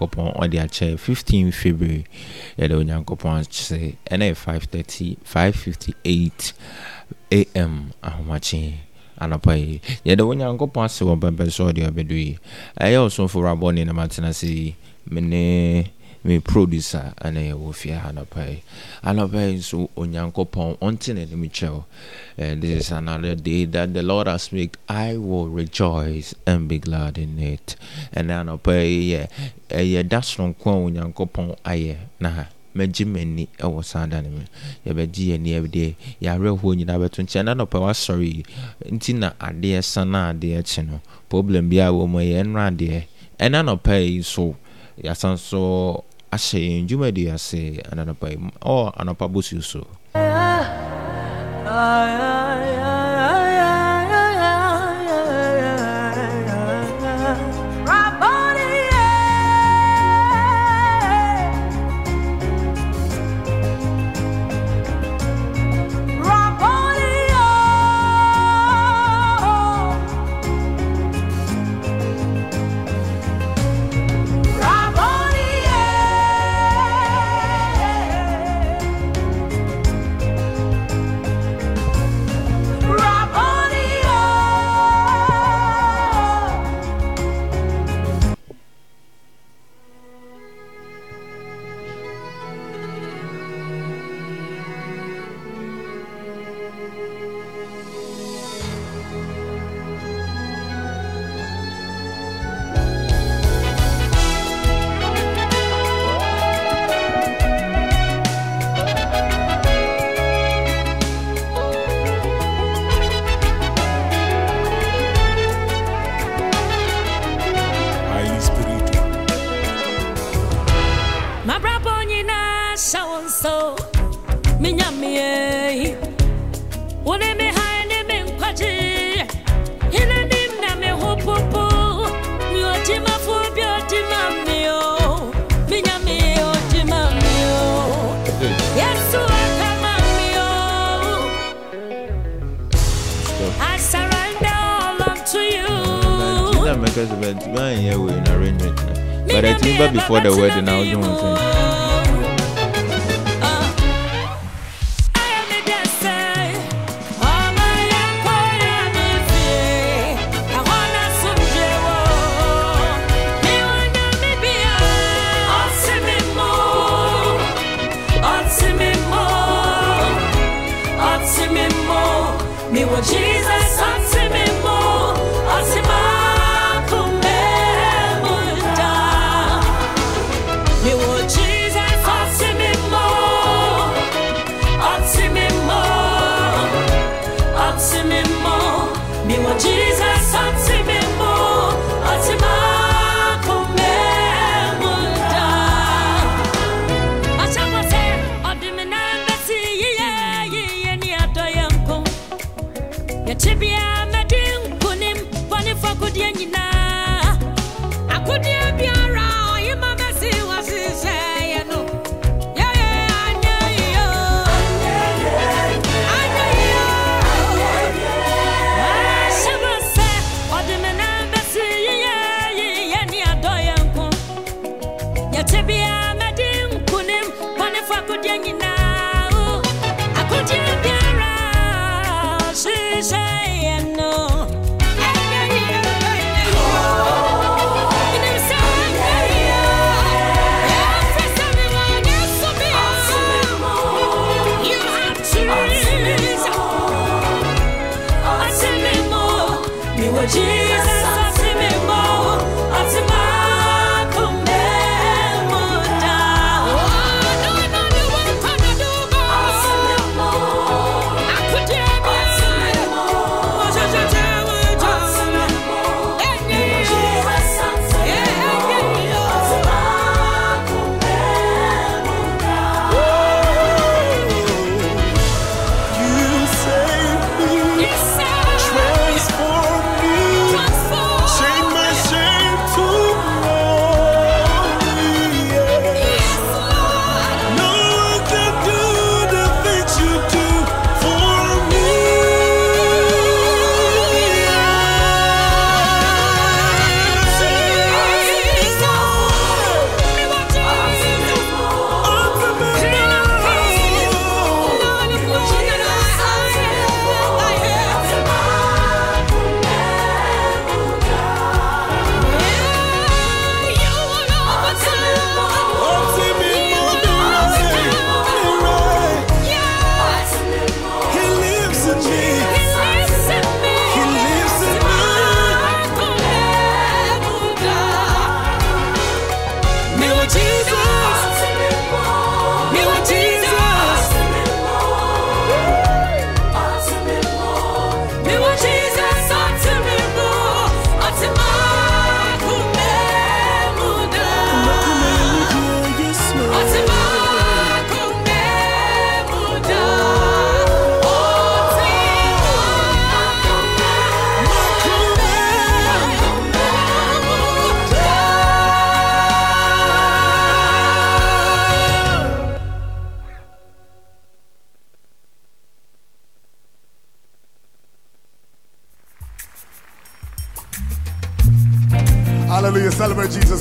onyankopɔn ɔde akyɛ 15 february. Yɛda onyankopɔn ase ɛnɛ yɛ 530 558 am ahomakye. Anɔpa yi yɛda onyankopɔn ase wɔ bɛbɛ so ɔde ɔbɛdo yi. Ɛyɛ ɔsomfo rabɔ ne nam atena se mene me producer ɛna yɛwɔ fie anɔpa yi. Anɔpa yi nso onyankopɔn ɔnte n'anim kyɛw this is another day that the lord has made. I will rejoice and be glad in it. Ɛna anɔpa yi yɛ ɛyɛ da soronko a onyankopɔn ayɛ na mɛgye m'ani wɔ saa da no mu. Yɛbɛgye yɛni ɛdeɛ yɛawerɛhoɔ nyinaa bɛto nkyɛn. Na nɔpɛ wasɔre yi. Nti na adeɛ sa na adeɛ kye no. Problem bi a wɔ mu yɛ nnora adeɛ. Ɛna nɔpɛ yi so yɛasan so ahyɛ yɛn dwumadi ase ananɔpa yi ɔ anɔpa bosuo so Ay, before the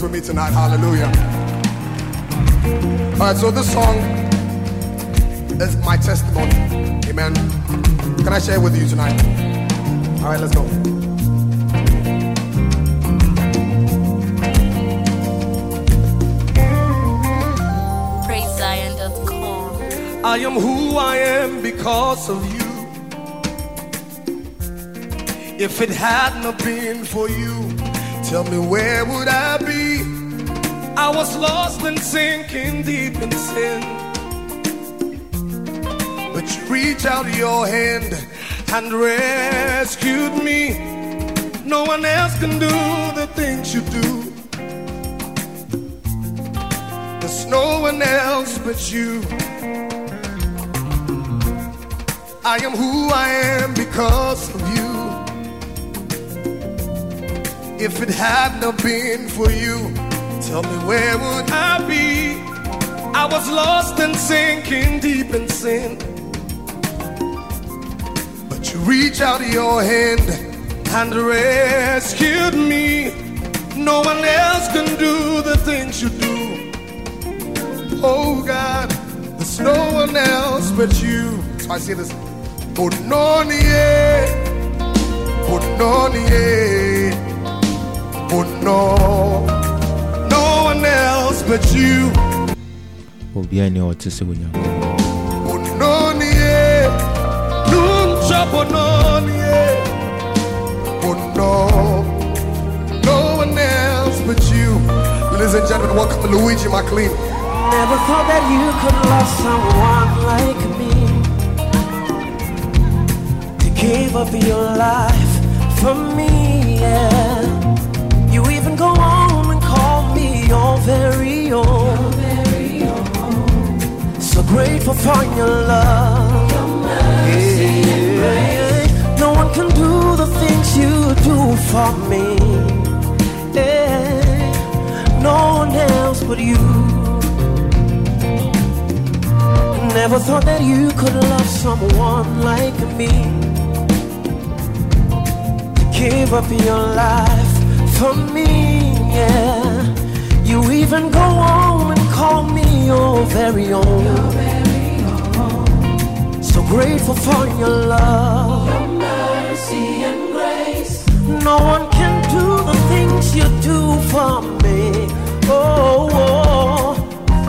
With me tonight. Hallelujah. All right, so this song is my testimony. Amen. Can I share it with you tonight? All right, let's go. PraiseZion.com. I am who I am because of you. If it had not been for you, tell me where would I be? I was lost and sinking deep in sin. But you reached out your hand and rescued me. No one else can do the things you do. There's no one else but you. I am who I am because of you. If it had not been for you, tell me where would I be? I was lost and sinking deep in sin. But you reach out your hand and rescued me. No one else can do the things you do. Oh God, there's no one else but you. So I say this. Oh no, yeah. Oh no. No, no one else but you. obiara ni ɔte sɛ onyankopɔn Oh no, yeah. Nun trouble, no, yeah. Oh no, no one else but you. Ladies and gentlemen, welcome to Luigi McLean. Never thought that you could love someone like me. To give up your life for me, yeah. Me your very own. So grateful for your love. Yeah. No one can do the things you do for me. Yeah. No one else but you. Never thought that you could love someone like me. To Give up your life for me, yeah. You even go on and call me your very own. So grateful for your love. Your mercy and grace. No one can do the things you do for me. Oh, oh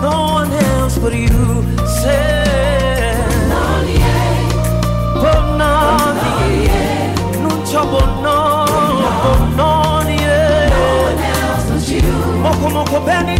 no one else but you. Say, Moko Moko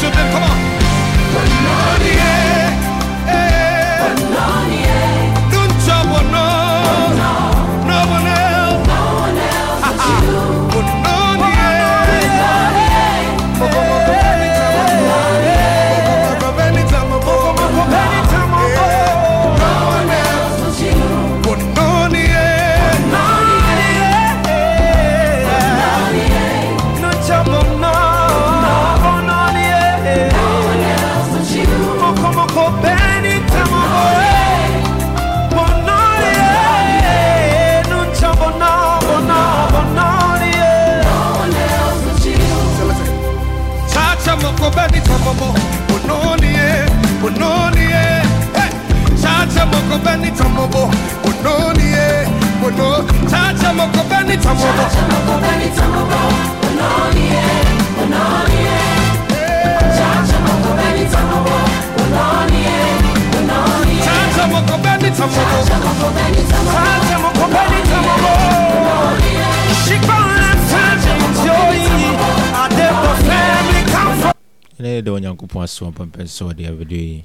you did. Come on. beni tamobo ono niye ono. Chacha moko beni tamobo chacha moko beni tamobo ono niye ono niye chacha moko beni tamobo ono niye ono niye chacha moko beni tamobo chacha moko beni tamobo chacha moko beni tamobo tamomo, yɛda onyankopɔn ase wɔ pɛmpɛ sɛ ɔde abɛdɔ yi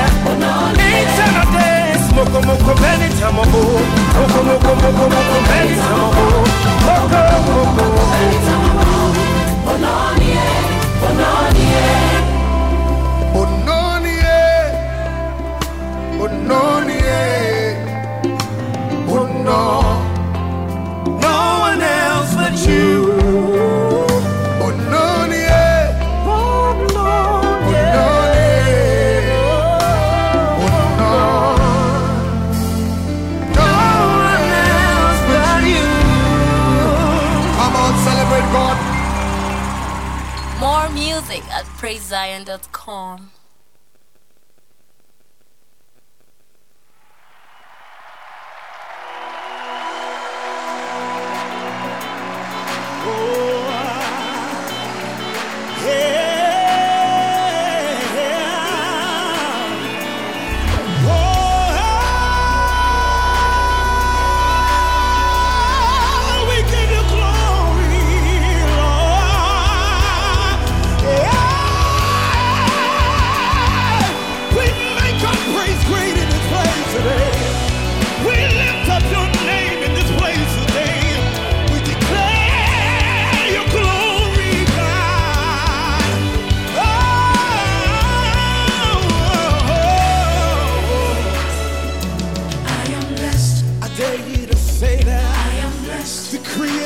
wo sɛ ɛnɛ storyman de ba bɛfam Bononie, Bononie, praisezion.com. Decree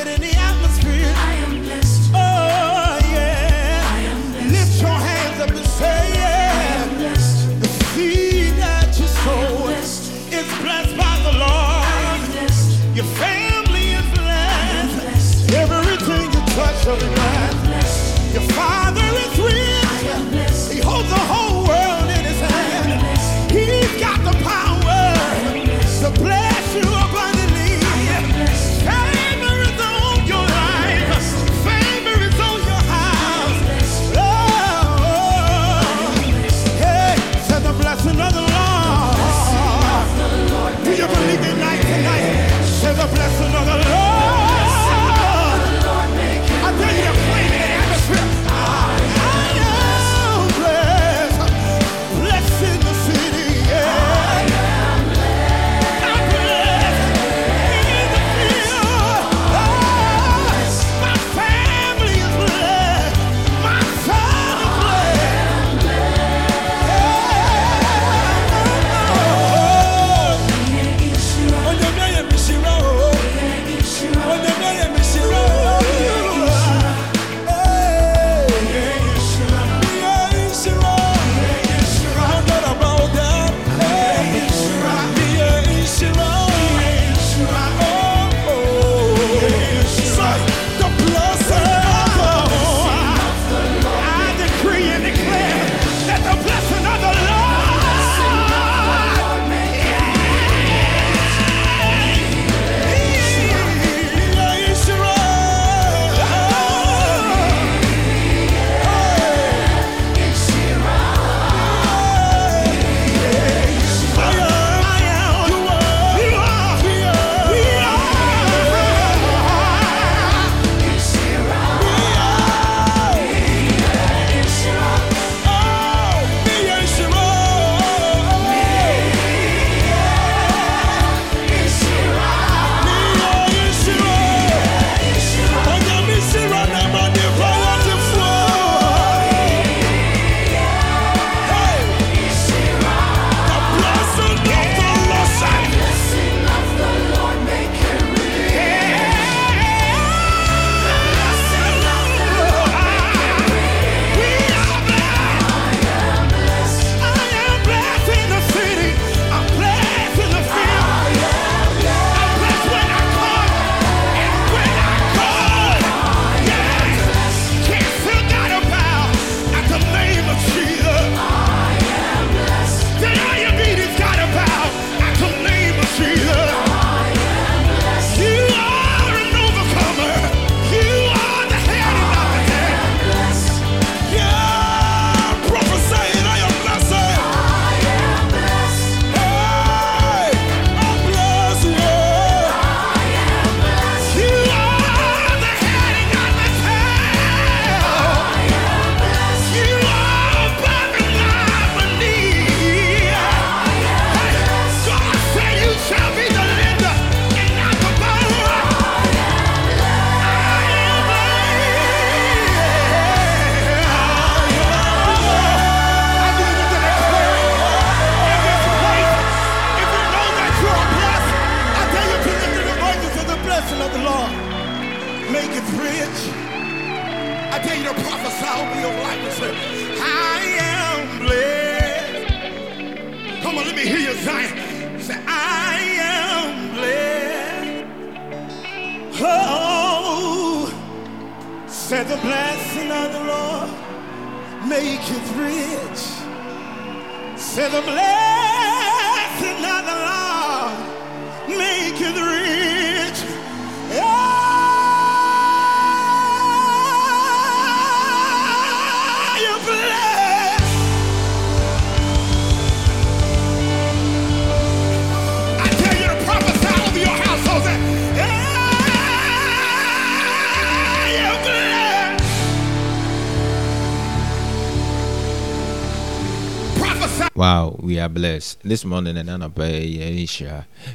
are blessed. This morning and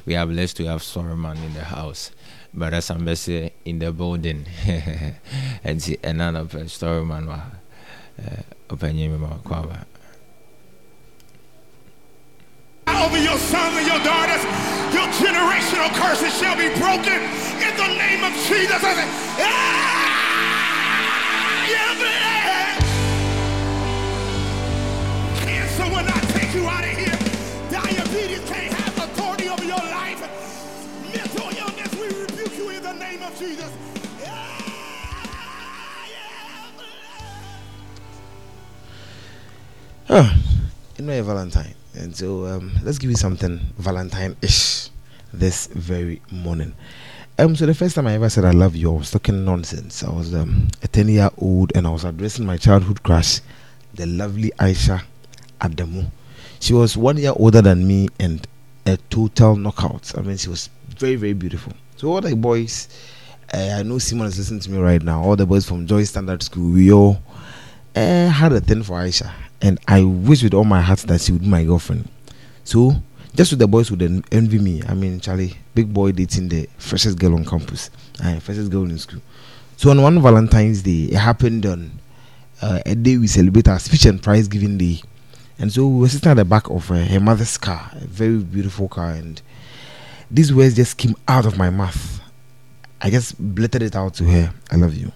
we are blessed to have Solomon in the house. Brother Sambese in the building. and see another Solomon wa eh, open me kwaba. over your sons and your daughters. Your generational curses shall be broken in the name of Jesus. Jesus. Oh, you know, Valentine. And so um, let's give you something Valentine ish this very morning. Um, so the first time I ever said I love you, I was talking nonsense. I was um, a 10 year old and I was addressing my childhood crush, the lovely Aisha Adamu. She was one year older than me and a total knockout. I mean, she was very, very beautiful. So, all the boys, uh, I know Simon is listening to me right now, all the boys from Joy Standard School, we all uh, had a thing for Aisha, and I wish with all my heart that she would be my girlfriend. So, just so the boys would en- envy me. I mean, Charlie, big boy dating the freshest girl on campus, uh, freshest girl in school. So, on one Valentine's Day, it happened on uh, a day we celebrate our speech and prize giving day. And so, we were sitting at the back of her mother's car, a very beautiful car, and these words just came out of my mouth. I just blurted it out to her. I love you.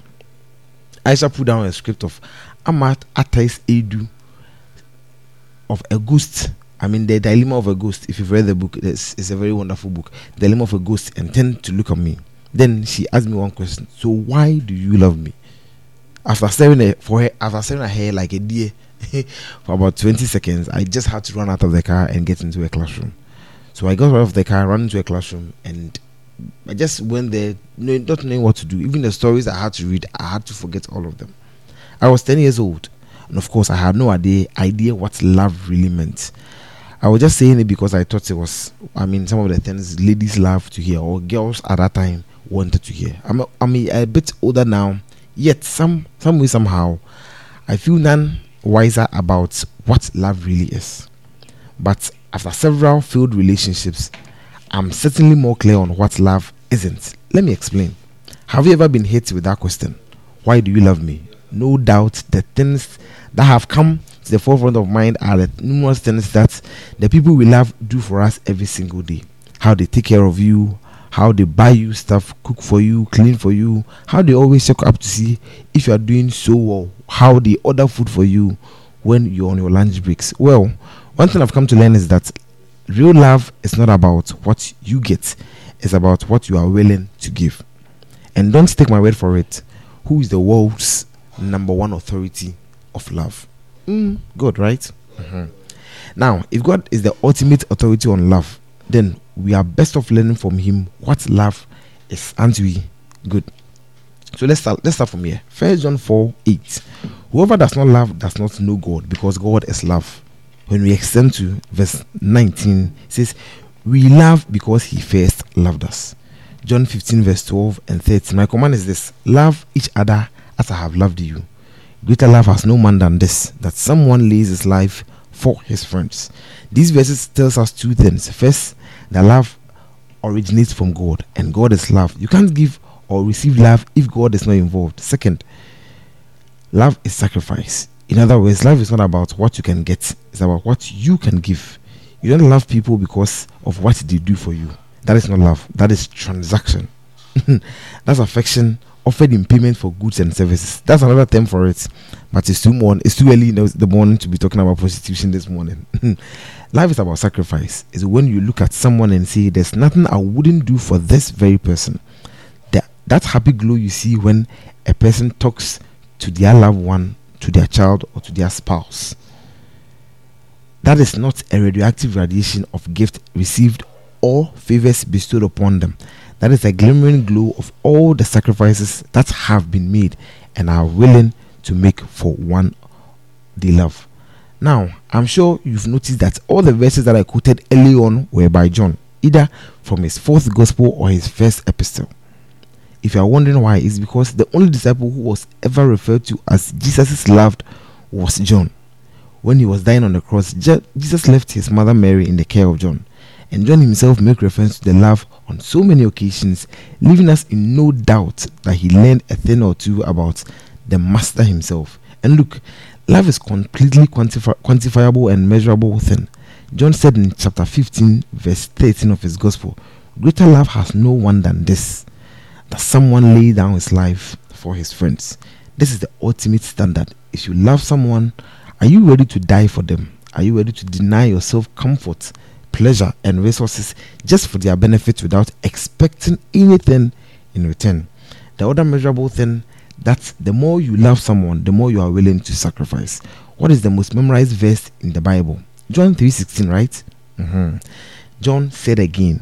Aisha put down a script of Ama Ata Aidoo's of a ghost. I mean, the dilemma of a ghost. If you've read the book, it's, it's a very wonderful book. The Dilemma of a ghost, and tend to look at me. Then she asked me one question. So why do you love me? After staring at, for her, after staring at her like a deer for about 20 seconds, I just had to run out of the car and get into a classroom. So I got out of the car, ran into a classroom, and I just went there, no- not knowing what to do. Even the stories I had to read, I had to forget all of them. I was 10 years old, and of course, I had no idea, idea what love really meant. I was just saying it because I thought it was, I mean, some of the things ladies love to hear, or girls at that time wanted to hear. I'm a, I'm a, a bit older now, yet some, some way, somehow, I feel none wiser about what love really is. But after several failed relationships, I'm certainly more clear on what love isn't. Let me explain. Have you ever been hit with that question? Why do you love me? No doubt the things that have come to the forefront of mind are the numerous things that the people we love do for us every single day. How they take care of you, how they buy you stuff, cook for you, clean for you, how they always check up to see if you are doing so well, how they order food for you when you're on your lunch breaks. Well, one thing I've come to learn is that real love is not about what you get, it's about what you are willing to give. And don't take my word for it. Who is the world's number one authority of love? Mm, God, right? Mhm. Now, if God is the ultimate authority on love, then we are best off learning from Him what love is, aren't we? Good. So let's start. Let's start from here. First John four eight. Whoever does not love does not know God, because God is love. When we extend to verse nineteen, it says, "We love because He first loved us." John fifteen verse twelve and thirteen. My command is this: love each other as I have loved you. Greater love has no man than this, that someone lays his life for his friends. These verses tells us two things. First, that love originates from God, and God is love. You can't give or receive love if God is not involved. Second, love is sacrifice. In other words, love is not about what you can get, it's about what you can give. You don't love people because of what they do for you. That is not love, that is transaction. That's affection offered in payment for goods and services. That's another term for it, but it's too morning. It's too early in the morning to be talking about prostitution this morning. Life is about sacrifice. Is when you look at someone and say, "There's nothing I wouldn't do for this very person." That that happy glow you see when a person talks to their loved one, to their child, or to their spouse. That is not a radioactive radiation of gift received or favors bestowed upon them. That is a glimmering glow of all the sacrifices that have been made and are willing to make for one they love. Now, I'm sure you've noticed that all the verses that I quoted early on were by John, either from his fourth gospel or his first epistle. If you are wondering why, it's because the only disciple who was ever referred to as Jesus' loved was John. When he was dying on the cross, Je- Jesus left his mother Mary in the care of John. And John himself made reference to the love on so many occasions, leaving us in no doubt that he learned a thing or two about the Master himself. And look, love is completely quantifi- quantifiable and measurable thing. John said in chapter 15, verse 13 of his gospel, Greater love has no one than this, that someone lay down his life for his friends. This is the ultimate standard. If you love someone, are you ready to die for them? Are you ready to deny yourself comfort, pleasure, and resources just for their benefit without expecting anything in return? The other measurable thing that the more you love someone, the more you are willing to sacrifice. What is the most memorized verse in the Bible? John 3:16, right? Mhm. John said again,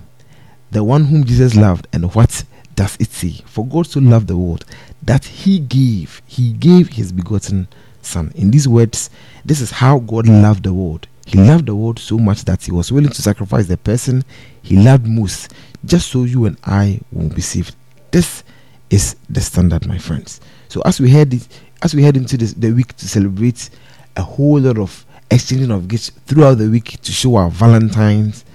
the one whom Jesus loved, and what does it say? For God so loved the world that he gave, he gave his begotten son. In these words, this is how God loved the world. He loved the world so much that he was willing to sacrifice the person he loved most just so you and I will be saved. This is the standard, my friends. So as we head as we head into this, the week to celebrate a whole lot of exchanging of gifts throughout the week to show our Valentines,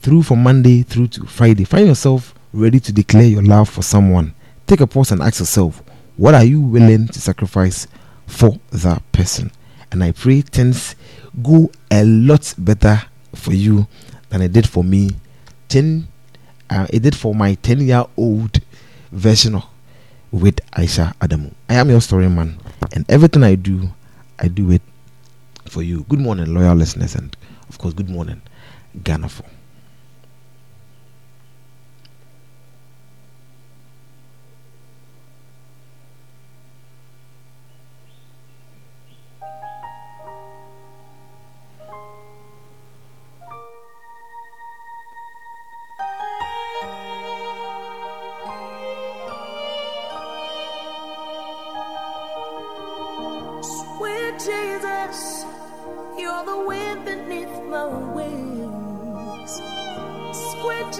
through from Monday through to Friday. Find yourself ready to declare your love for someone. Take a pause and ask yourself, what are you willing to sacrifice for that person? And I pray things go a lot better for you than it did for me. Ten, uh, it did for my ten-year-old version of with Aisha Adamu. I am your story man, and everything I do, I do it for you. Good morning, loyal listeners, and of course, good morning, Ghana for.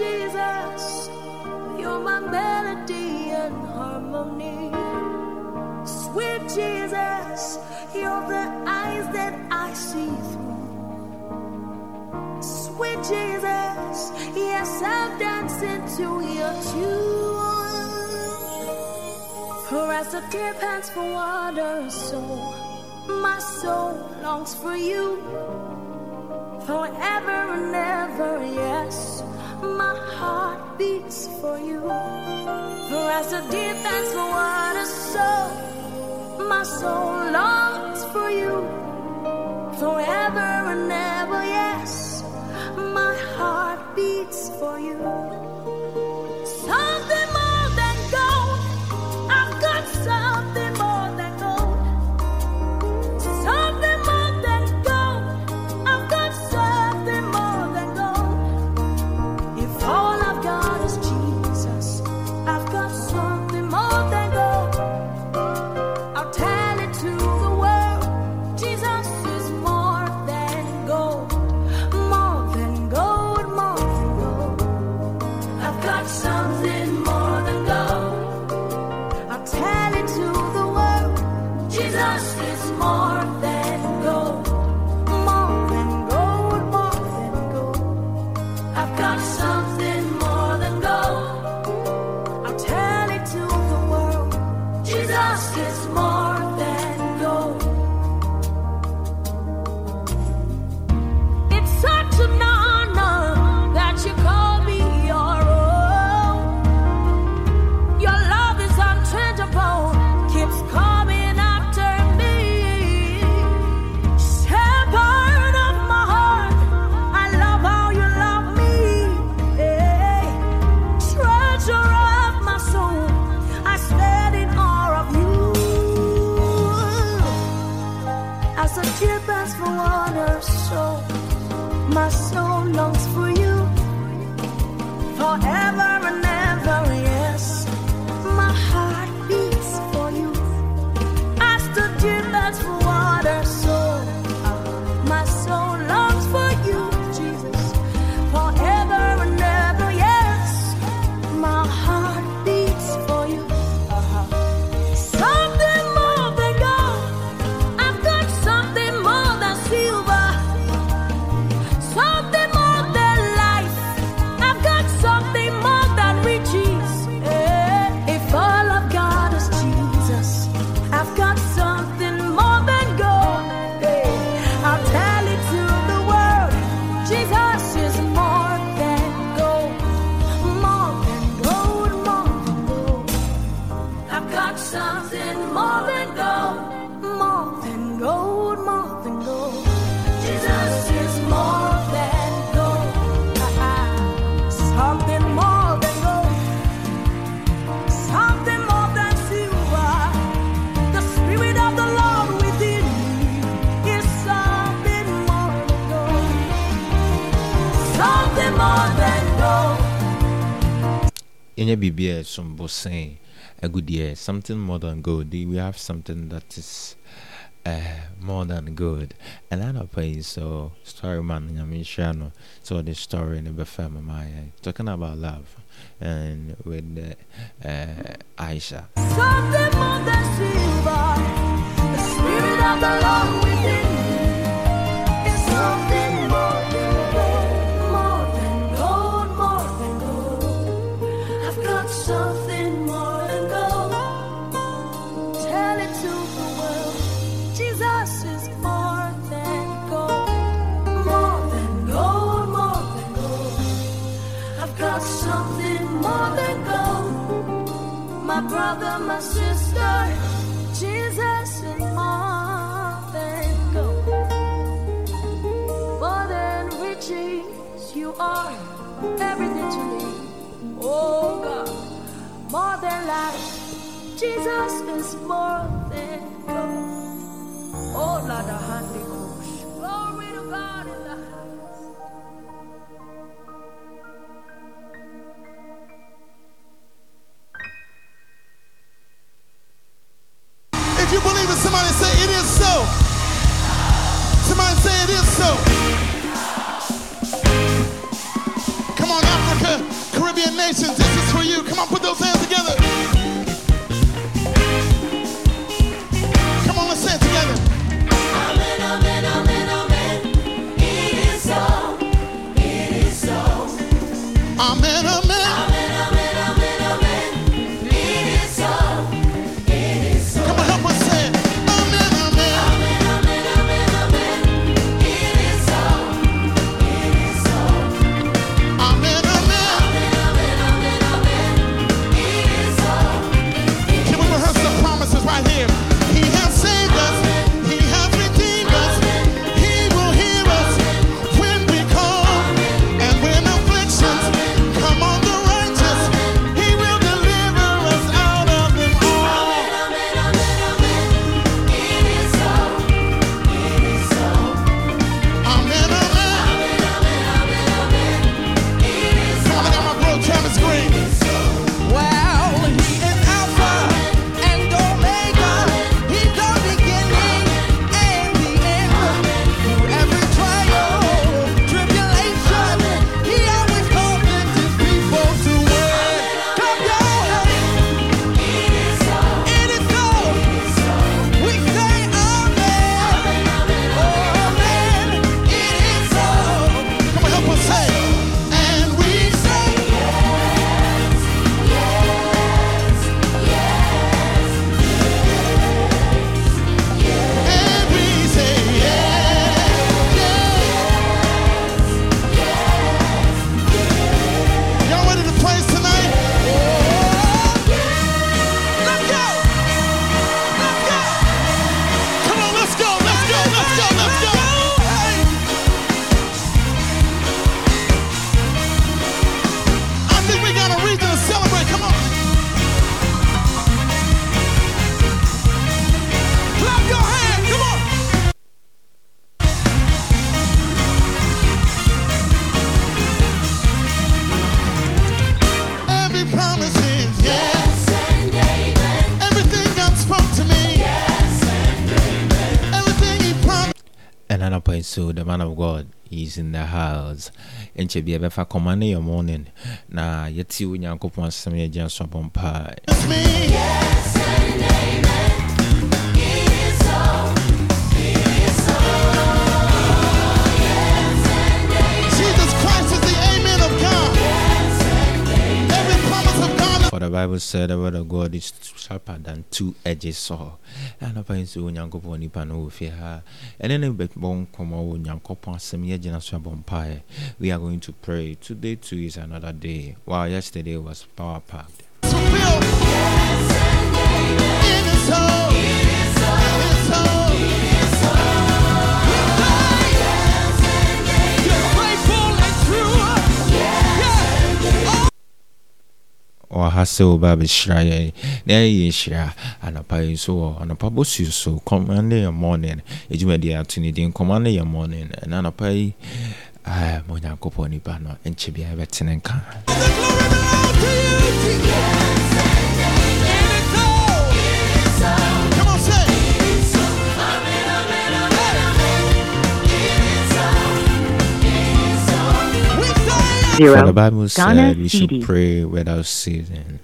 Jesus, you're my melody and harmony. Sweet Jesus, you're the eyes that I see through. Sweet Jesus, yes, I'm dancing to your tune. For as the deer pants for water, so my soul longs for you. Forever and ever, yes, my heart beats for you. For as a deer pants for water, so my soul longs for you. Forever and ever, yes, my heart beats for you. yɛnyɛ biribi some ɛsom a good year. something more than good. we have something that is uh, more than good and anɔpa yi so story man nyame nhyira channel so the story in the family ma eh. talking about love and with uh, aisha something more than silver the spirit of the lord brother, my sister, Jesus and more than gold, more than riches. You are everything to me, oh God, more than life. Jesus is more than gold. Oh, Lord, I Caribbean nations, this is for you. Come on, put those hands. So the man of God is in the house. Nkyɛ bi ɛbɛfa command your morning. Na yɛti onyankopɔn asɛm yɛgyina so abɔ mpae the Bible said the word of God is sharper than two-edged sword. Anapa yi nso onyankopɔn nipa no wɔ fie ha. Ɛne ne bɛbɔ nkɔmmɔ wɔ onyankopɔn asɛm yɛgyina so abɔ mpaeɛ. We are going to pray. Today too is another day. Wow, yesterday was power packed. is fulfilled. In his soul. Ɔha sɛ woba bɛhyira yɛn na ɛyɛ nhyira anapa yi nso wɔ anapa bɔsuo so command yɛ morning adwumadi ato ne din command yɛ morning ɛna anapa yi ma onyankopɔn nipa no nkyɛ biara bɛtene nka For the. Bible Ghana said we should CD. pray without ceasing.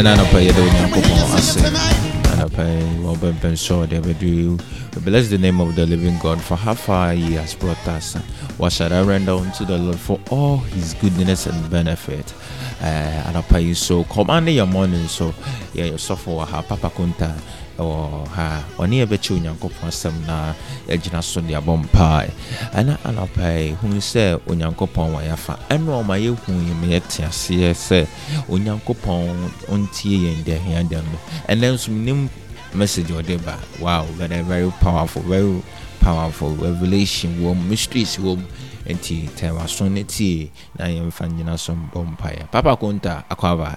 Ɛna anapa yɛde onyankopɔn ase yi wɔbɛmpɛn sɛ ɔde bless the name of the living God for how far he has brought us. What shall I render unto the Lord for all his goodness and benefit? Uh, anapa yi so command your morning so yɛ sɔfo wɔ ha papa konta ɛwɔ ha. Ɔne yɛbɛkyɛ onyankopɔn asɛm na yɛgyina so de abɔ mpae. Ɛna anapa yi hunu sɛ onyankopɔn wɔ yɛafa. Ɛno ɔma yɛhu yi ma yɛte aseɛ sɛ onyankopɔn ɔntie yɛn deɛ hia deɛ no. Ɛnɛ nso menim message ɔde ba. Wow very very powerful very powerful. Revelation wɔ mu mysteries wɔ mu nti tɛwaso ne tie na yɛmfa nyina so mbɔ mpaeɛ papa konta akɔaba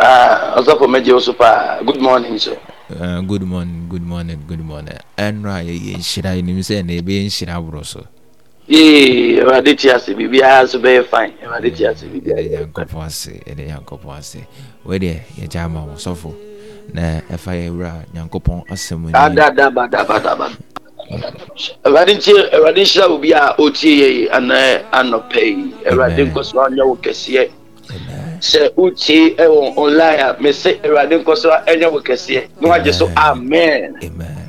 Ah, ọsọfọ mẹjẹ oṣù pa good morning sir. Uh, good morning good morning good morning. Ɛnora yɛyɛ nhyira yɛnim sɛ ɛna ɛbɛyɛ nhyira borɔ so yee ẹwurade ti ase biribiara nso bɛyɛ fine. Ẹwurade ti ase biribiara yɛde bɛyɛ fine. nyankopɔn ase yɛde nyankopɔn ase wedeɛ yɛgya ama wo sɔfo na ɛfa yɛwura nyankopɔn asɛm ani adadabadabadaba ẹwurade nti ẹwurade nhyira obi a otie yɛ yi anaa anɔpɛ yi ẹwurade Amen. nkɔsɔ anyɛ wo kɛseɛ Amen. Sɛ wotie ɛwɔ online a mese ẹwurade nkɔsɔ anyɛ wo kɛseɛ na wagye so amen. Amen.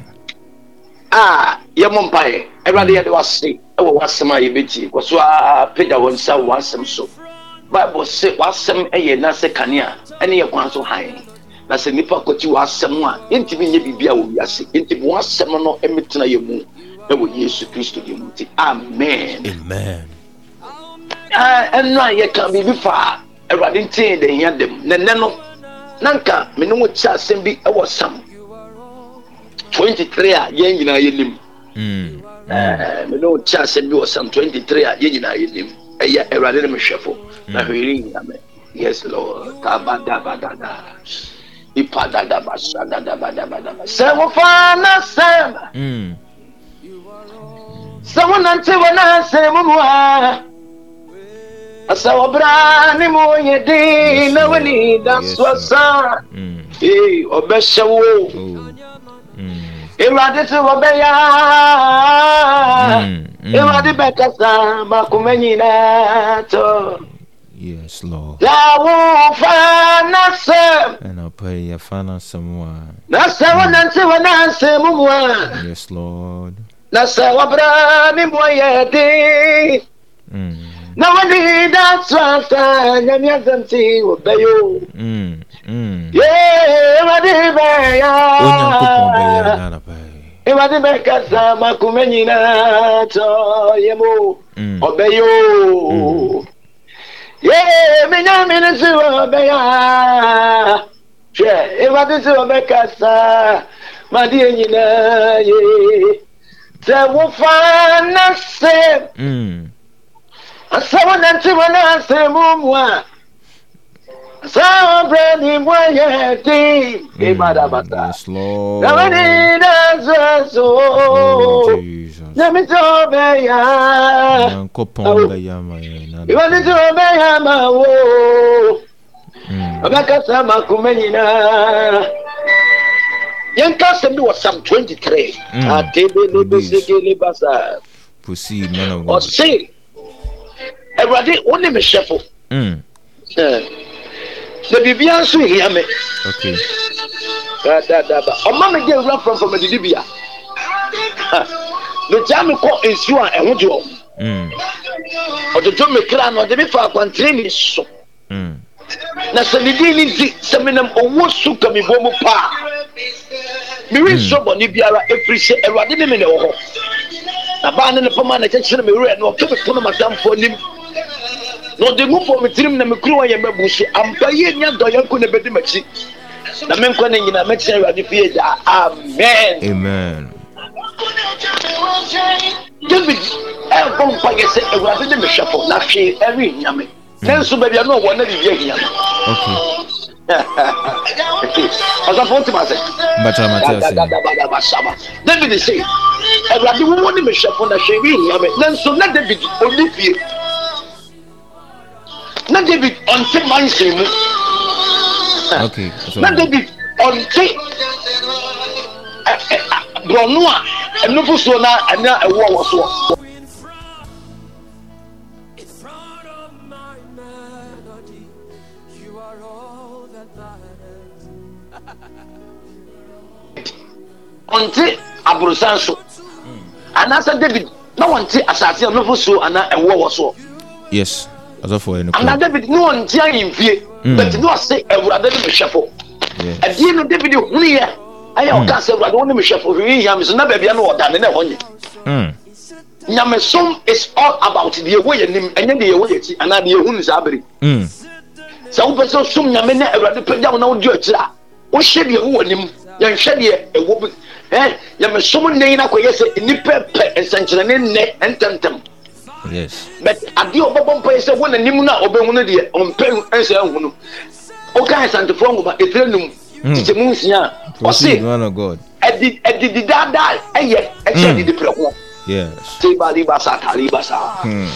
A yɛmɔ mpaeɛ ɛwurade yɛde wase ɛwɔ w'asɛm a yɛbɛtie kɔ so a pagya wɔ nsa wɔ w'asɛm so. Bible sɛ w'asɛm ɛyɛ nase kanea ɛne yɛ kwan so han na sɛ nnipa kɔkyi w'asɛm a yɛntumi nyɛ biribi a wɔ wiase yɛntumi w'asɛm no ɛmɛtena yɛ mu. Ɛwɔ yesu kristo deɛ mu. Nti amen. Ah, ɛno a yɛka biribi fa awurade ntee dɛ hia dɛm. Na nnɛ no na nka me ne wo kyɛ asɛm bi ɛwɔ sam. 23 a yɛn nyinaa yɛnim. Me ne wo kyɛ asɛm bi wɔ sam. 23 a yɛn nyinaa yɛnim. Ɛyɛ awurade ne mehwɛfo na hwɛre nyina me. Yes lord. Tabadabadada ipadadabasadadabadabadaba sɛ wofa na sɛm Mm. sɛ wonante wɔ nansɛm mu a sɛ wɔbra ne mu yɛ den na wani da so asa ee ɔbɛhyɛ wo awurade sɛ wɔbɛyɛ awurade bɛkasa makoma nyinaa tɔ yes lord. Sɛ wofa na sɛm ɛnapa yi yɛfa no asɛm a na sɛ wonante wɔ mm. nansɛm mu yes lord. Na sɛ wɔbra ne mu Mm. Na wani da so asa nyame asɛm te wɔbɛyɛ o Mm. Mm. Yee, Ewurade onyankopɔn bɛyɛ bɛyɛ. no anapa yi Ewurade bɛkasa makoma nyinaa tɔ yɛ mu. Mm. Ɔbɛyɛ o. yee menyame no se wɔ bɛyɛ hwɛ ewade se wɔ bɛkasa madeɛ nyinaa ye sɛ wofa na sɛ Mm. Asɛm nante wɔ no asɛm mu a sɛ ɔbrɛ ne mu ayɛ den Mm. ebadabata Yes, Lord. na wani da sɛ so Oh, Jesus. nyame sɛ ɔbɛyɛ Nyankopɔn bɛyɛ ama yɛn na- Ìwádìí tí wọ́n bẹ́ yà máa wò ó. Mm. Ọbẹ̀ kásá máa kú mẹ́yìn náà. Yẹn ká sẹ́mi wọ Psalm twenty three. Mm. Àtẹ̀bẹ̀lẹ̀ bẹ́sẹ̀kẹ̀lẹ̀ bàṣà. Proceed, man of God. Ọ̀sẹ̀ Ẹ̀wúrọ̀dé ó ní mi ṣẹ́fo. Mm. Na bìbí á sùn ìhìá mi. Okay. Dáadáa. Ọmọ mi jẹ́ ìwúrọ̀ fọ̀nfọ̀n mi dìdí bìyà. Mẹ̀tí mi kọ́ nsuo a ẹ̀hún jọ. Mm. Ọ̀dọ̀dọ̀ mi kíra náà ọ̀dẹ̀ mi fa àkwàntìrì mi sùn. Mm. na sɛ ne din ne nti sɛ menam owó so ka me bɔ mu paa merensuo bɔne biara ɛfiri sɛ awurade ne me ne wɔ hɔ na baa ne ne pama na kyɛkyerɛ me werɛ na ɔka me pono matamfoɔ anim na ɔde ngu bɔ me tirim na mekuro wa yɛ mabu so ampa yie nya dɔyɛnko na bɛdi m'akyi. Na menkɔ ne nyina mɛkyerɛ awurade fie gyaa amen. Amen. david ɛbɔ mpa yɛ sɛ awurade ne mehwɛfo na hwee ɛrenhia me nanso baabi a na ɔwɔ na biribi ahia no Okay. ɔsɔfo wotim ase? Mbata Matias. Dadadadadabasaba. david se awurade wowɔ ne mehwɛfo na hwɛ bi nhia me nanso na david ɔni fie na david ɔnte manhyɛn mu Okay. So, na david ɔnte ɛ- ɛ- a- borɔno a ɛno fosuo na ɛna ɛwoɔ wɔ soɔ In front of my melody, you are all that matters. ɔnte aborosan so anaasɛ david na wɔnte asase a ɛno fosuo ana ɛwoɔ wɔ soɔ yes. Asɔfo yɛ ana nokora. david ne ɔnte ahemfie Mm. but ne ɔse awurade ne mehwɛfo ɛdeɛ no david hunuyɛ ɛyɛ ɔka sɛ awurade wo ne mehwɛfo hwee me so. Na baabia no wɔdane na ɛhɔ nye. Mm. nyamesom is all about deɛ ɛwɔ yɛ nim ɛnyɛ deɛ ɛwɔ yɛ akyi anaa deɛ ɛhu no saa bere. Sɛ wopɛ sɛ som nyame ne awurade pagya wo na wodi akyiri a wohyɛ deɛ ɛwɔ nim yɛnhwɛ deɛ ɛwɔ bi ɛ nyamesom nnɛ yi sɛ nnipa pɛ nsɛnkyerɛnne nnɛ ntɛmtɛm Yes. but adeɛ a ɔbɛbɔ mpa yi sɛ wo n'anim no a ɔbɛhu no deɛ ɔmpɛ ɛnsɛ ahu no woka asantefoɔ nwoma ɛtirɛ num Mm. kyekyɛmu nsia a Proceed, ɔse man of God. ɛdi ɛdidi daadaa ɛyɛ ɛkyɛ Mm. didi prɛko Yes. tebali basa tali basa Hmm.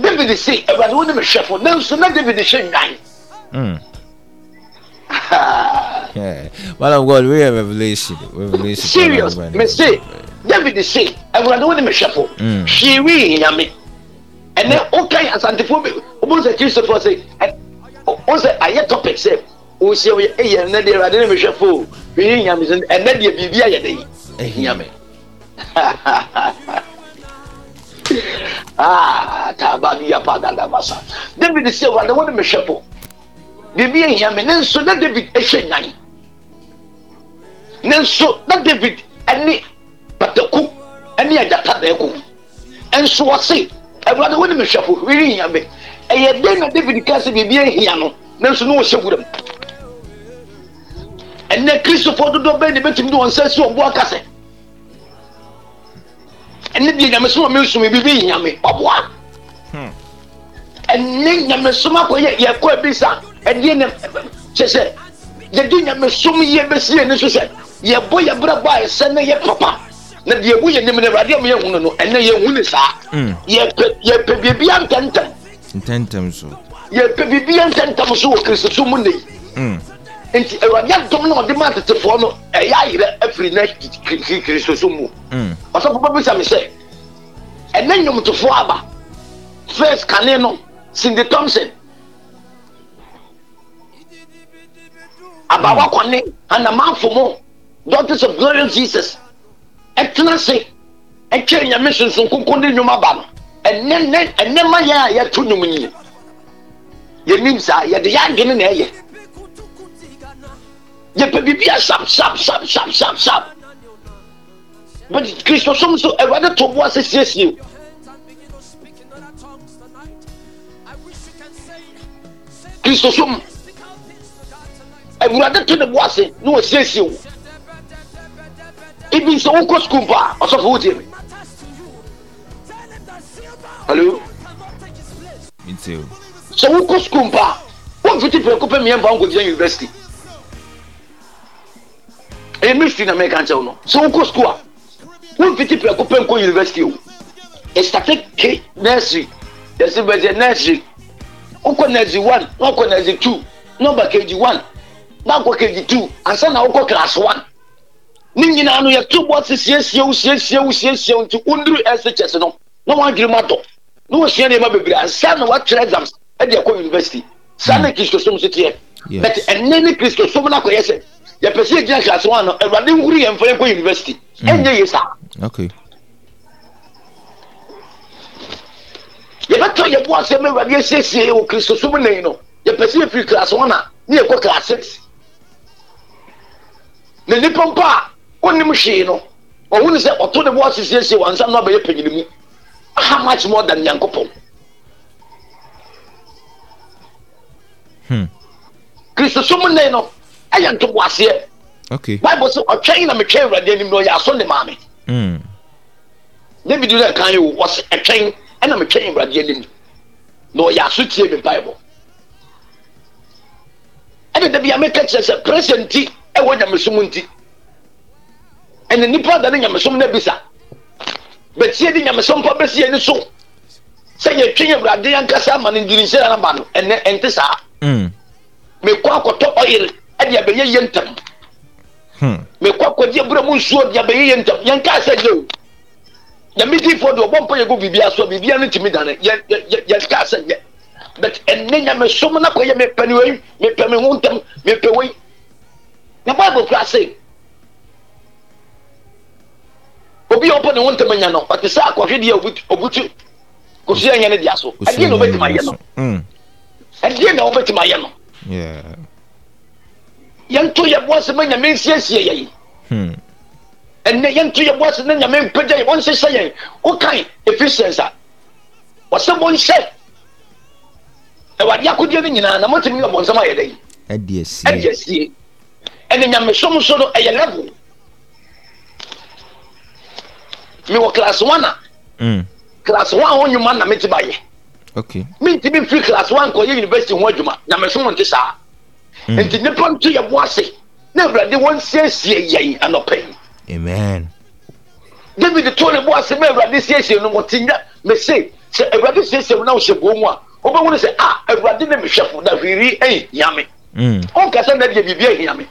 david se awurade wo ne me hwɛfo nanso na david hyɛ nwan Mm. Yeah. Man of God, we have revelation. Revelation. serious me se david se awurade wo ne me hwɛfo Mm. hwee hia me ɛnɛ wokan asantefoɔ bi wobɛhu sɛ kristofoɔ se wo sɛ ayɛ topic sɛ wohyia wo yɛ ɛyɛ ɛnɛ deɛ awurade ne me hwɛfo hwee hia me sɛ ɛnɛ deɛ biribi ayɛ dɛ yi ɛhia me Ah, tabani ya pada da basa. David se wa wo ne me hwɛfo. Bibi ehia me ne nso na David ehwɛ nyan. Ne nso na David ɛne pataku ɛne agyata da ɛko. Ɛnso wɔse Awurade wo ne me hwɛfo wiri hia me. Ɛyɛ den na David ka sɛ bibi ehia no ne nso no wɔhyɛ wuram. Ɛnɛ Kristofo dodo bɛn ne bɛtumi de wɔn nsa si wɔn bo aka sɛ ɛne deɛ nyamesom a mensom bibi hia me ɔboa ɛne nyamesom akɔyɛ yɛkɔ bi sa ɛdeɛ ne kyɛ sɛ yɛde nyamesom yɛ bɛsi yɛ ne so sɛ yɛbɔ yɛbrɛ bɔ a ɛsɛ ne yɛ papa na deɛ ɛwu yɛ nim no awurade a moyɛhu no no ɛnɛ yɛhu ne saa Mm. yɛpɛ biribia ntɛntɛm Intentem so. yɛpɛ biribia ntɛntɛm so wɔ kristoso mu ne yi Mm. nti awurade adom na ɔde ma atetefoɔ no ɛyɛ ayerɛ afiri na kristoso mu Mm. ɔsɔfo bɛ bisa mi sɛ ɛnɛ nnwomtofoɔ aba first kane no cindy thompson abawa kɔne anamanfo mu daughters of glorious jesus ɛtena se ɛtwɛ nyame sunsun koko ne nnwom aba no. Ɛnɛ nɛ ɛnɛ ma yɛn a yɛto nnwom nyi yɛnim saa yɛde yɛ adwene na ɛyɛ. Yɛpɛ biribi a sap sap sap sap sap sap. But kristosom so awurade to boa sɛ siesie o. Kristosom awurade to ne bo ase na wɔsiesie wo ebi sɛ wokɔ sukuu mpo a ɔsɔfo wotie me too. sɛ wokɔ sukuu mpo a womfiti prɛko pɛ mmiɛmfa nkɔgyina university ɛyɛ mystery na mɛka nkyɛw no sɛ wokɔ sukuu a womfiti prɛko pɛ nkɔ university o. Ɛstate k nursery yɛsɛ bɛsɛ nursery wokɔ nursery one na wokɔ nursery two na ɔba kg one na akɔ kg two ansa na wokɔ class one ne nyinaa no yɛto bɔ se siesie wo siesie wo siesie wo nti wonduru ɛsɛkyɛs no na woadwene mu atɔ na wɔsua nneɛma bebree. Ansa na woatwerɛ exams ɛde akɔ university. Saa na kristosom so teɛ. But ɛnɛ ne kristosom no akɔyɛ sɛ yɛpɛ sɛ yɛgyina class one no awurade nhuru yɛmfa yɛnkɔ university. Ɛnyɛ ye saa. Yɛbɛtɔ yɛbo asɛm awurade asiesie wɔ kristosom nei no. Yɛpɛ sɛ yɛfiri class one a ne yɛkɔ class six. Na nnipa mpo a wonnim hwee no ɔhu ne sɛ ɔto ne bo ase siesie wɔ ansa na ɔbɛyɛ panyini mu. How much more than nyankopɔn? Hmm. kristosom nei no ɛyɛ ntoboaseɛ. Okay. bible sɛ ɔtwɛn na metwɛn awurade anim na ɔyɛ aso ne maame. David no ɛkan yi wo wɔsɛ ɛtwɛn ɛna metwɛn awurade anim na ɔyɛ aso tie me bible. Ɛne da bia meka kyerɛ sɛ pressure nti ɛwɔ nyamesom nti ɛne nipa da ne nyamesom no bisa bɛtie de nyamesom pa bɛsi ani so. Sɛ yɛtwe awurade ankasa ama no ndirinsɛ naba no ɛnɛ ɛnte saa. Mm. mekɔ akɔtɔ ɔyere ɛde abɛyɛ yɛ ntam Hmm. mekɔ akɔgye berɛ mu nsuo de abɛyɛ yɛ ntam yɛnkaa sɛ nyɛ o. Nyame difoɔ de ɔbɔ mpa yɛgu biribia so a biribia no ntumi dane. Yɛ- yɛ- yɛ- yɛnkaa sɛ nyɛ but ɛnɛ nyamesom no kɔyɛ mepɛ ne wei mepɛ me ho ntam mepɛ wei. Na bible kora obi a ɔpɛ ne ho ntam anya no ɔte sɛ akɔhwedeɛ a obutu- kosua nyɛ no dea so. Ɛdeɛ na wobɛtumi ayɛ no. Mm. ɛdeɛ na wobɛtumi ayɛ no. Yɛnto yɛboa sɛ ma nyame nsiesie yɛn. Hmm. ɛnɛ yɛnto yɛ boase na nyame mpagya yɛ wɔnhyehyɛ yɛn. Wokan ephesians a wɔsɛ monhyɛ awurade akodeɛ no nyinaa na motumi yɛ bɔnsɛm ayɛ Ɛdi esi. ɛde asie. Ɛne nyamesom so no ɛyɛ level mewɔ class one a Mm. class one ho nnwuma na mete bayɛ Okay. mentimi mfiri class one kɔyɛ university ho adwuma nyamesom nte saa Mm. nti nnipa nto yɛ boase na awurade wɔnsiesie yɛn anɔpɛ yi Amen. david to ne bo ase ma awurade siesie no wɔte nya mese sɛ awurade siesie mu na wohyɛ buo mu a wobɛhu no sɛ a awurade ne mehwɛfo na hwiri ɛyi hia me Mm. ɔnkasa na deɛ biribi ahia me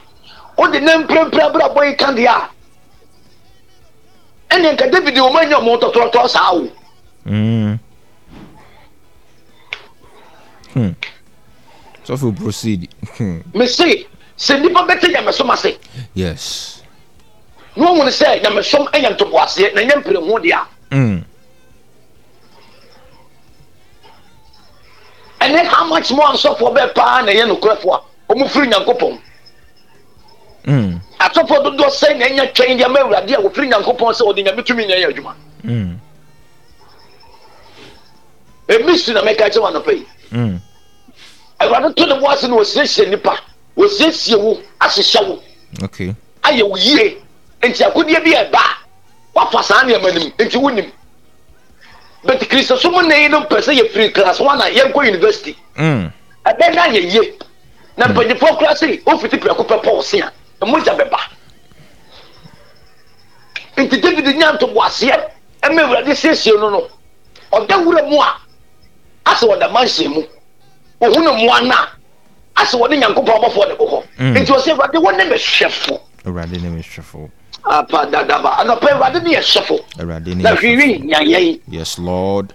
wode ne mprɛmprɛ abrabɔ yi ka deɛ a ɛne nka david wɔma anya ɔmo tɔtɔrɔtɔ saa Mm. Hmm. So if we proceed. Hmm. mese sɛ nnipa bɛte nyamesom ase Yes. na ɔhu no sɛ nyamesom ɛyɛ ntoboaseɛ na ɛnyɛ mprɛmu deɛ a Mm. ɛne how much more asɔfoɔ bɛɛ paa na ɛyɛ nokorɛfoɔ a ɔmo firi nyankopɔn Mm. asɔfoɔ dodoɔ sɛ na ɛnyɛ twɛn deɛ ama awurade a wɔfiri nyankopɔn sɛ wɔde nyame tumi na ɛyɛ adwuma Mm. ɛmi su na mɛka kyɛ wanɔpɛ yi Mm. awurade to ne bo ase na wɔsiesie nnipa wɔsiesie wo ahyehyɛ wo Okay. ayɛ wo yie nti akodeɛ bi ɛba wafa saa nneɛma no mu nti wonim but kristosom na yi no mpɛ sɛ yɛfiri class one a yɛnkɔ university Mm. ɛbɛn na yɛ yie na mpanyinfoɔ kora se ofiti prɛko pɛ pɔw se a ɛmogya bɛba nti david nya ntoboaseɛ ɛma awurade siesie no no. Ɔda wura mu a asɛ ɔda manhyɛ mu. Ohu no mmoa no a asɛ wɔde nyankopɔn abɔfoɔ ne Mm. nti ɔsɛ awurade wɔne me hwɛfo. Awurade ne me hwɛfo. apa dadaba. Anɔpɛ awurade ne yɛ hwɛfo. Awurade ne na me hwiri hwɛfo. nyanyɛn Yes, Lord.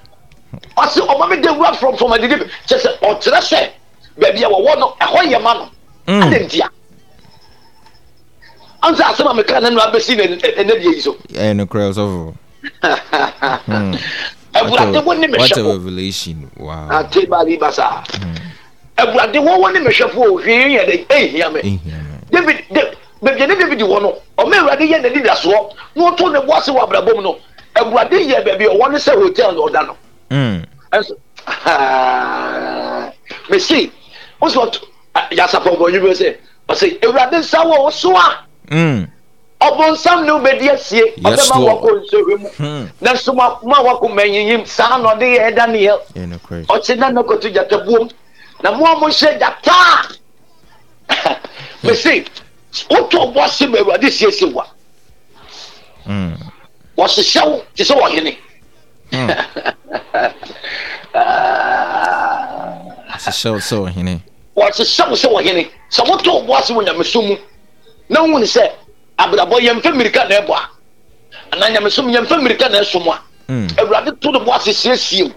ɔse ɔma me da wura from from adidi. Kyɛ sɛ ɔkyerɛ sɛ baabi a wɔwɔ no ɛhɔ yɛ ma no. Mm. Ade ntia ɔnsɛ asɛm a meka no no abɛsi na ɛnɛ deɛ yi so Eh, no cry also. Hmm. awurade wo ne What a mehwɛfo revelation. Wow. ate bari basa awurade wo wo ne mehwɛfo o hwee yɛ de ɛhia me Eh, yeah, man. david da- baabi a ne david wɔ no ɔma awurade yɛ n'ani da soɔ na ɔto ne bo ase wɔ abrabɔ mu no awurade yɛ baabi a ɔwɔ no sɛ hotel na ɔda no Mm. ɛnso mesi o sọ yasapọ bọ yìí bẹ sẹ ọsẹ ewurade nsa wọ ọsọ a Mm. ọbọnsam ne obedi esie Yes, ọbẹ ma Lord. wakọ nsọhwẹ mu Hmm. na nso ma ma wakọ mẹyinyim saa na ọde yẹ daniel Yeah, no crazy. ɔkye na nakoto gyata buom na mo a mo hyɛ gyata mese wotɔ ɔbɔ ase ma awurade siesie wa Mm. wɔhyehyɛ wo te sɛ wɔhene Hyehyɛ wo sɛ ɔhene. wɔhyehyɛ wo sɛ wɔhene sɛ wotɔ ɔbɔ ase wɔ nyamesom mu na wohu ne sɛ abrabɔ yɛmfa mmirika na ɛbɔ a anaa nyamesom yɛmfa mmirika na ɛsom a Mm. awurade to ne bɔ ase siesie wo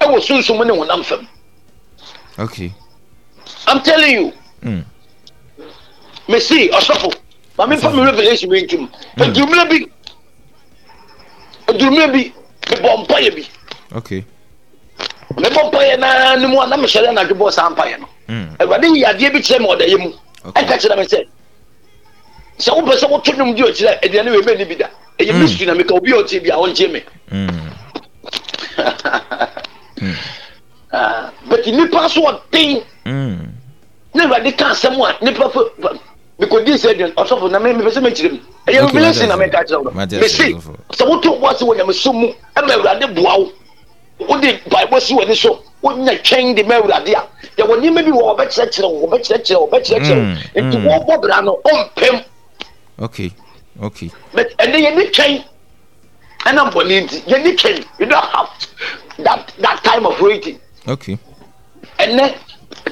ɛwɔ sunsum ne honam fam. Okay. i'm telling you. Mm. mesi ɔsɔfo maame nfa mi revelation bi ntum edurumire bi. Edurumire bi. Mebɔ mpaeɛ bi. Okay. mebɔ mpaeɛ naa ne mu a na mehyɛre anadwo bɔ saa mpaeɛ no. Awurade yi adeɛ bi kyerɛ me ɔda yɛ mu. Ɛka kyerɛ me sɛ sɛ wopɛ sɛ woto nwom di ɔkyerɛ aduane wei mɛni bi da. Ɛyɛ Mm. mystery na meka obi a ɔtie bi a ɔntie me. Mm. Ah, but nipa so ɔden. Mm. na awurade ka asɛm a nipa fo mekɔdii sɛ aduane ɔsɔfo na mepɛ sɛ mekyerɛ mu. Ɛyɛ revelation na meka kyerɛ wo. Mese sɛ woto wo ase wɔ nyamesom mu ɛma awurade boa wo. Wode bible si w'ani so wonya twɛn de ma awurade a. Yɛwɔ nneɛma bi wɔ wɔbɛkyerɛkyerɛ wo wɔbɛkyerɛkyerɛ wo wɔbɛkyerɛkyerɛ wo. Nti wɔbɔ bra no ɔmpem Okay. Okay. but ɛnɛ yɛni twɛn ɛna mbɔne nti yɛni twɛn you don't have that that time of waiting Okay. ɛnɛ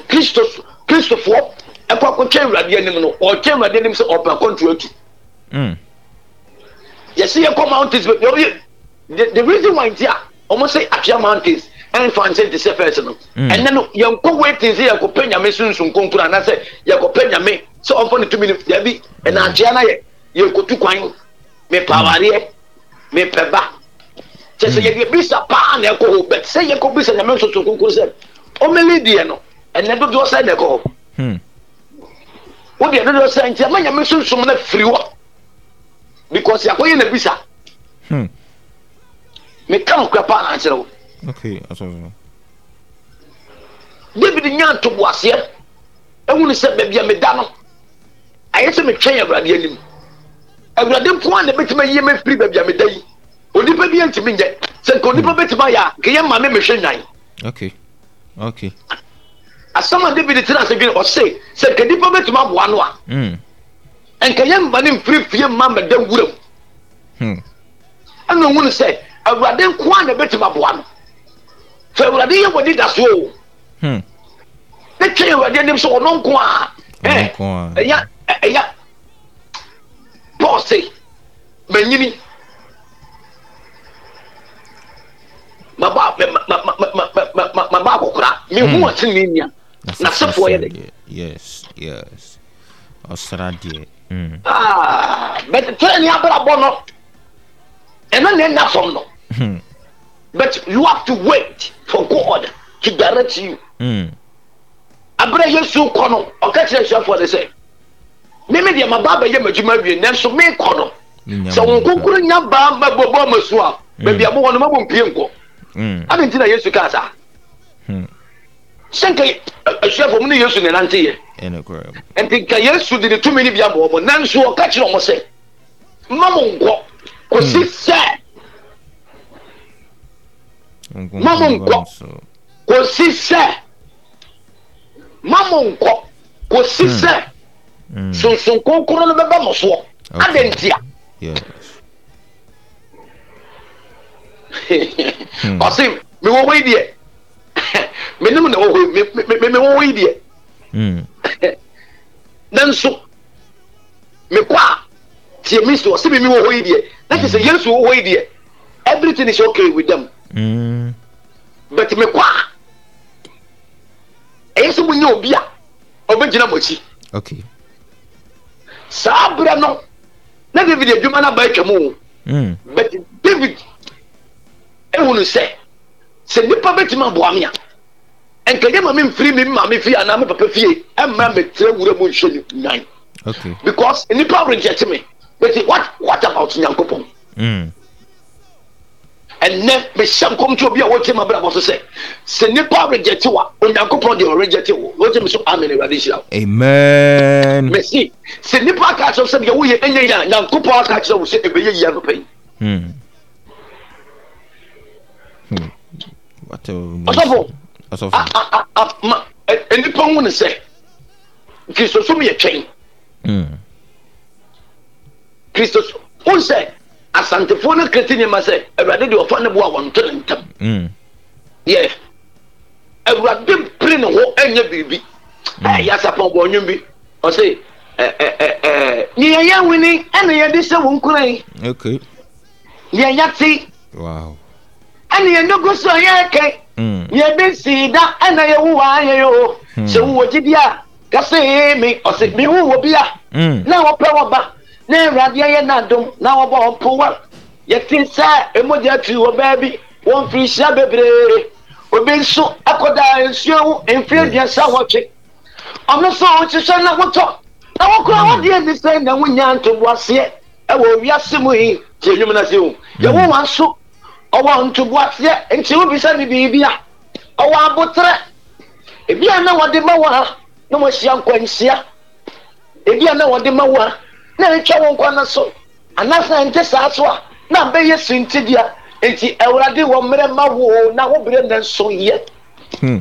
kristo kristofoɔ ɛkɔ akɔtwa awurade anim no ɔtwa awurade anim sɛ ɔpɛ akɔnto atu Mm. yɛsi yɛ kɔ mountains bɛ yɛ the the reason why nti a wɔn sɛ atwea mountains ɛnfa nsɛn ti sɛ fɛs no ɛnɛ no yɛn kɔ waiting sɛ yɛkɔ pɛ nyame sunsun konkuru anaasɛ yɛkɔ pɛ nyame sɛ ɔnfɔ ne tumi ne yabi ɛna atwea na yɛ yɛkotu kwan. Mepɛ awareɛ mepɛ ba kyɛ sɛ yɛde bisa paa na ɛkɔ hɔ bɛt sɛ yɛkɔ bisa nyame sunsun konkuru sɛ ɔmɛli deɛ no ɛnɛ dodoɔ sɛ na ɛkɔ hɔ? Hmm. wode ɛno deɛ sɛ nti ama nyame sunsum no firi hɔ. Because yɛakɔyɛ na bisa. Hmm. meka nokora paa na akyerɛ wo. David nya ntoboaseɛ. Ɛhunu sɛ baabi a meda no ayɛ sɛ metwɛn awurade anim awurade nko a na bɛtumi ayie mɛfiri baabi a meda yi onipa bi antumi nyɛ sɛ nka onipa bɛtumi ayɛ a nkɛyɛ ma me mehwɛ nwan Okay. Okay. asɛm a david tena ase dwene ɔse sɛ nka nipa bɛtumi aboa no a Mm. nkɛyɛ mma ne mfiri fie mma mɛda wuram Hmm. ɛna ohun sɛ awurade nko a na bɛtumi aboa no fɛ awurade yɛ wɔde da so o Hmm. ne twɛn awurade anim sɛ ɔno nko a Ɔno nko a. ɛya ɛya paul se manyini maba ma- ma- ma- ma- ma- ma- ma- maba akɔkora mehu Hmm. ɔtene ne nia n'asefoɔ yɛ dɛ Yes. Yes. Ɔsra deɛ. Mm. Ah, but tẹ́lẹ̀ ní abrabọ no ẹ̀nà ní ẹ̀nà fam no Hmm. but you have to wait for God to direct you Mm. abirẹ yesu kọ no ọ̀ka kyerẹ ẹ̀sùafọ̀ ẹ̀ sẹ́ mímí diẹ ma bá bẹ̀yẹ mẹ̀dwuma wie nanso mí kọ no Minya sɛ wọn mo ba. kúkúrú nya baa ma bọ bọ ọmọ so a bẹẹbi àbọ wọn no ma bọ mpie nkọ Mm. adi nti na yesu kaa saa Hmm. sẹ nka ẹ̀sùafọ̀ mu ni yesu ní nante yẹ Ɛna kora. nti nka yesu de ne tumi ni bi ama wɔn nanso ɔka kyerɛ wɔn sɛ mma mo nkɔ kòsi sɛ Mama nkɔ. kòsi sɛ mma mo nkɔ kòsi Hmm. sɛ Mm. sunsun konkoro no bɛbɛ mo soɔ Okay. adi ntia Yes. Hmm. ɔsi mi wɔ hɔ yi deɛ mi nim na wɔ hɔ yi mi mi mi mi wɔ hɔ yi deɛ Mm. nanso mi kɔ a tie mi so ɔsi mi mi wɔ hɔ yi deɛ na kyerɛ sɛ yesu wɔ hɔ yi deɛ everything is okay with them. Mm. but me kɔ a ɛyɛ sɛ wonya obi a ɔbɛgyina mo akyi Okay. Saa berɛ no na david adwuma no aba atwa mu o Mm. but david ehunu sɛ sɛ nipa bɛtumi aboa me a ɛnka yɛ ma me mfiri me maame fie anaa me papa fie ɛmma metrɛ wura mu nwan Okay. because nipa reject me but what what about nyankopɔn Mm. Ɛnɛ mehyɛ nkɔm to obi a wɔtie ma brabɔ so sɛ sɛ nnipa rejɛte wa onyankopɔn deɛ ɔrejɛte wo wɔgye me so amen awurade hyira wo amen mesi sɛ nnipa aka kyerɛ wo sɛ deɛ woyɛ ɛnyɛ yi a nyankopɔn aka kyerɛ wo sɛ ɛbɛyɛ yi anɔpa yi Hmm. Hmm. Ɔsɔfo. Ɔsɔfo. A- a- a- a- ma- ɛ- nnipa hu ne sɛ kristosom yɛ twɛn Hmm. kristo hu sɛ asantefoɔ no kreti nneɛma sɛ awurade deɛ ɔfa ne boa wɔnto ne ntam. Hmm. yɛ awurade pere ne ho ɛnyɛ biribi. Ɛyɛ asapɔn bɔ ɔnwom bi. Ɔse neɛ yɛ wini ɛna yɛde hyɛ wo nkuran Okay. neɛ yɛte Wow. ɛna yɛde gu so yɛ kɛ. Hmm. yɛde sii da ɛna yɛwu wɔ ayɛ o. Sɛ wowɔ gyidi a kase me ɔse mehu wɔ bi a na wɔpɛ wɔ ba na awurade ayɛ n'adom na wɔbɔ ɔmpo wa yɛte sɛ emogya tiri wɔ baabi wɔn firi hyia bebree obi nso akɔda nsuo ho mfiri aduasa wɔtwe ɔno nso a ɔhyehyɛ na wotɔ na wɔkora wɔde ani sɛ na wonya ntoboaseɛ ɛwɔ wiase mu yi tie nnwom no se o yɛwo wa nso ɔwɔ ntoboaseɛ nti wobisa ne biribi a ɔwɔ abotrɛ ebi a na wɔde ma wɔ ha na wɔahyia nkwanhyia ebi a na wɔde ma wo a na etwa wɔn kwan no so. Anaasɛ nte saa so a na bɛyɛ sintidia nti awurade wɔ mmerɛ ma wo na wo bere na nso yɛ. Hmm.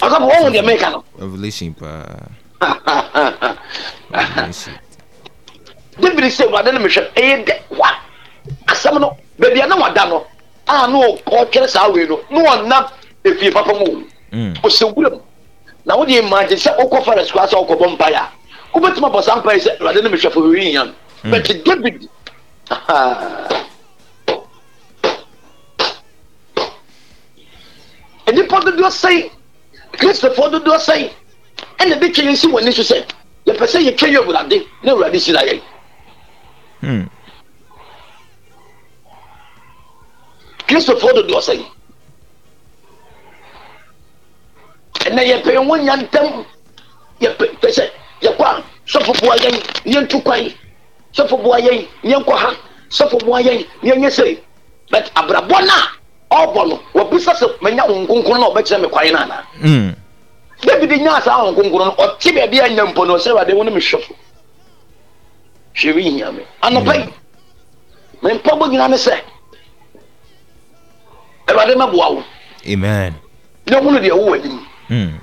ɔsɔfo wɔn deɛ meka no. David sɛ awurade no mehwɛ ɛyɛ dɛ wa. Asɛm no baabi a na wada no a na ɔtwɛre saa wei no na ɔnam efie papa mu. O Hmm. ɔsɛ wuram. Na wode imagine sɛ wokɔ fares koraa sɛ wokɔbɔ mpaeɛ a wobɛtumi abɔ saa mpaeɛ sɛ awurade no mehwɛ fo hwehia no but david nnipa dodoɔ sɛe kristofoɔ dodoɔ sɛe ɛna de twɛ yɛn si wɔ ani so sɛ yɛpɛ sɛ yɛtwa yɛ awurade na awurade hyira yɛn. Hmm. kristofoɔ dodoɔ sɛe ɛnɛ yɛpɛ yɛn ho nya ntam yɛpɛ pɛ sɛ yɛkɔ a sɔfo boa yɛn yɛntu kwan sɔfo boa yɛn yɛnkɔ ha sɔfo boa yɛn yɛnyɛ sɛ but abrabɔ no a ɔbɔ no wɔbisa sɛ manya wo nkonkron na ɔbɛkyerɛ me kwan no anaa Hmm. david nyaa saa wo nkonkron no ɔte baabi a nya mpo no ɔsɛ awurade wo ne mehwɛfo hwɛ wi hia me. Anɔpa yi mempa bɔ nyina ne sɛ awurade mɛboa wo. Amen. na hunu deɛ wowɔ anim Hmm.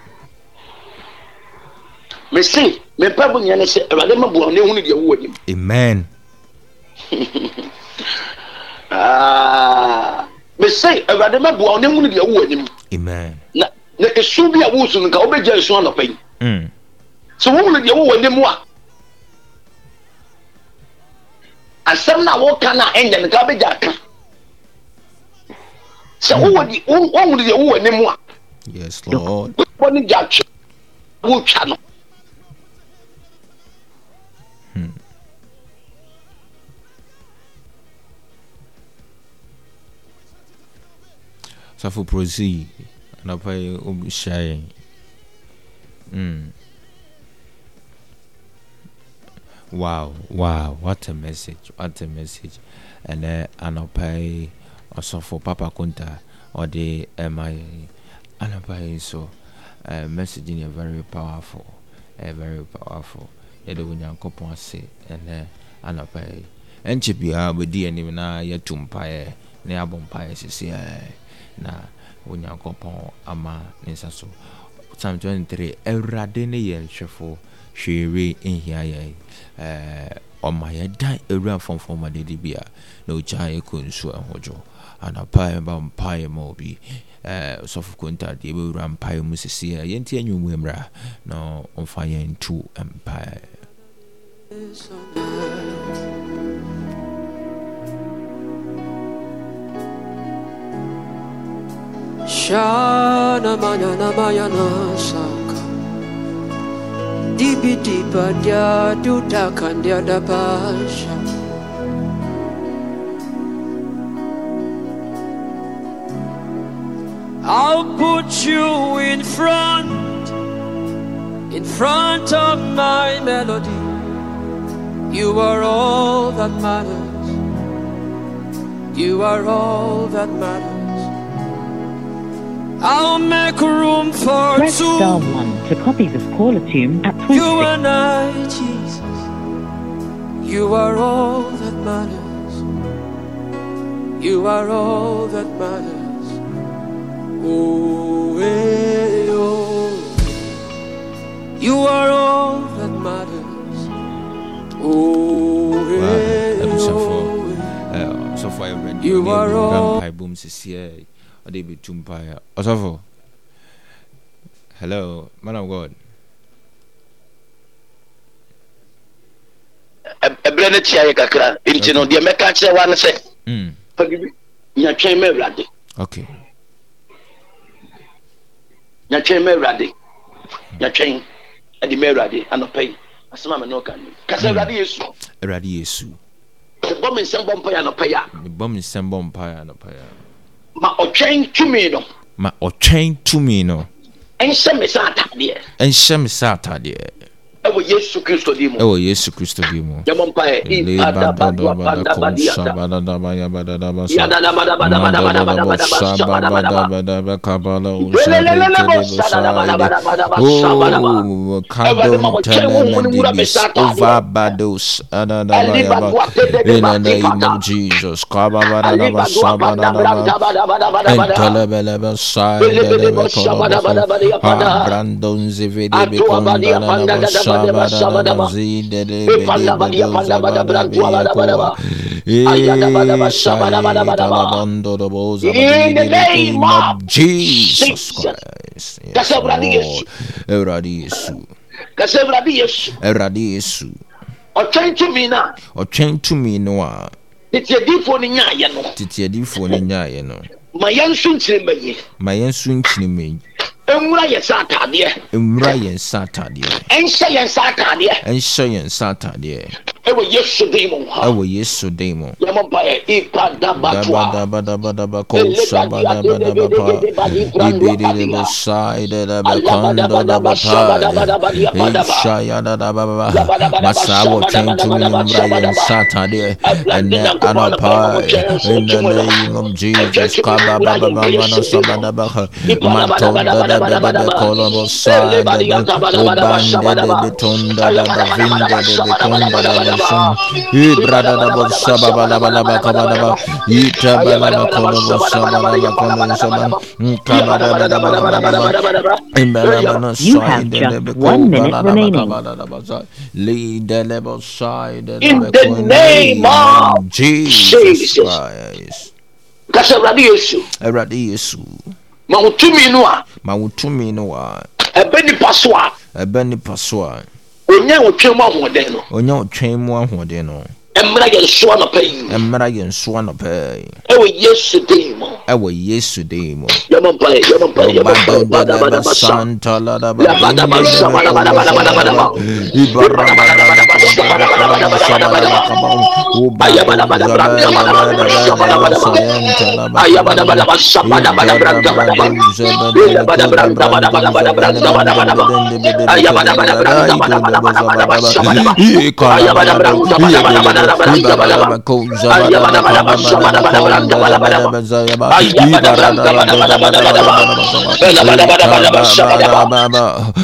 mese mempa bɔ nyina ne sɛ awurade mɛboa wo na hunu deɛ wowɔ anim Amen. Ah, mese awurade mɛboa wo na hunu deɛ wowɔ anim Amen. na na esu bi a wosu no nka wobɛgya esu anɔpa yi Hmm. sɛ wohunu deɛ wowɔ anim a asɛm no a woka no a ɛnyɛ no nka wobɛgya aka sɛ wowɔ di- wo- wohunu deɛ wowɔ anim a Yes, Lord. wobɔ no gya twe wotwa no Suffer proceed. And I pray um shy. Hmm. Wow, wow, what a message, what a message. And and I pay also for Papa Kunta or the MI and I pay so uh, messaging is very powerful, uh, very powerful. Yɛde onyankopɔn ase ɛnɛ anɔpa yi ɛnkyɛ biara bɛdi anim na yɛtu mpaeɛ na yɛabɔ mpaeɛ na onyankopɔn ama ne nsa so. Psalm 23 awurade ne yɛ nhwɛfo hwee nhia yɛn. Ɔma yɛdan awura fɔmfɔm ma dede bi a na ɔgyaa yɛkɔ nsuo ɛhodwo anapa yɛba mpaeɛ ma obi. Sɔfo konta deɛ bɛwura mpaeɛ mu sisi a yɛnti anwummu mmra na ɔmfa yɛn ntu mpaeɛ Shana manana mayana saka Dibi diba dia duda kandia da basha I'll put you in front In front of my melody. You are all that matters. You are all that matters. I'll make room for Press two. star 1 to copy this caller tune at 20. You and I, Jesus. You are all that matters. You are all that matters. Oh, eh, oh. You are all that matters. Oh, eh, abusuafoɔ oh. ɛɛ, ɔsɔfo ayɛ ready You ɔde are awura all- sisiɛ ɔde bɛtu mpae ɔsɔfo hello man of god. Ɛbrɛ no tia yɛ kakra. Nti no deɛ mɛka kyerɛ wa no sɛ mm. nyatwɛn ma awurade. Nyatwɛn ma awurade. Nyatwɛn ɛde ma awurade. Anɔpɛ yi asɛm a ne ɔka no. Ka sɛ awurade yesu. Awurade yesu. Bɔ me nsɛm bɔ mpa yɛ anɔpɛ yi a. Mebɔ me nsɛm bɔ mpae anɔpa yi a ma ɔtwɛn tumi no. Ma ɔtwɛn tumi no. Ɛnhyɛ me sɛ atadeɛ. Ɛnhyɛ me sɛ atadeɛ ɛwɔ yesu kristo din mu ɛwɔ yesu kristo bi mu mpa yɛ Oh, Kadon Telemendibis Ovabados Adadabayaba in the name of Jesus. Kababadaba Sabadaba Entelebelebe Saidebe Koloboko Brandon Zividebe Kondanaba Sabadaba Zidebe In the name of Jesus Jesus. Christ. Yes, Lord. Awurade Yesu. awurade yesu Awurade Yesu. ɔtwɛn tumi no a Ɔtwɛn tumi no a tete adiifoɔ no nyaayɛ no tete adiifoɔ no nyaeɛ no. ma yɛn nso nkyerɛ yi Ma yɛn nso nkyinima yi. nwura yɛn nsa ataadeɛ nwura yɛn nsa ataadeɛ nhyɛ yɛn nsa ataadeɛ nhyɛ yɛn nsa ataadeɛ ɛwɔ yesu din mu ha Ɛwɔ Yesu din mu. yɛmɔ mpa yɛ ipadabatoa Dabadabadabadaba kosabadabadabapa. Ibididebo saidadabakandadabapa. Ishayadadababa. Masa wɔtwɛn tumi no mmra yɛn nsa atadeɛ. Ɛnɛ anɔpa in the name of Jesus. Kabababababana sabadabaka. Matondadabebe kolobo saidebe. Obandedebe tondadabavindedebe kondadabasum. Ibradadabo sababalabalaba kabadaba. Itabalaba remaining. In the name of Jesus. Christ. ka sɛ yesu Awurade Yesu, ma wo tumi no a ma onya wo twɛn mu ahoɔden no ɔnya ɔtwɛn mu ahoɔden no ɛmmra yɛn so anɔpɛ yi ɛmmra yɛn so anɔpɛ ɛwɔ yesu din mu ɛwɔ Yesu din mu. yɛmɔ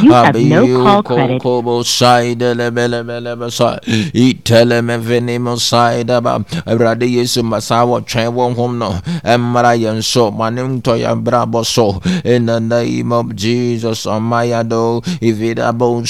You have no call credit. Awurade yesu masa wɔ twɛn wɔn in the name of jesus amayado ividabo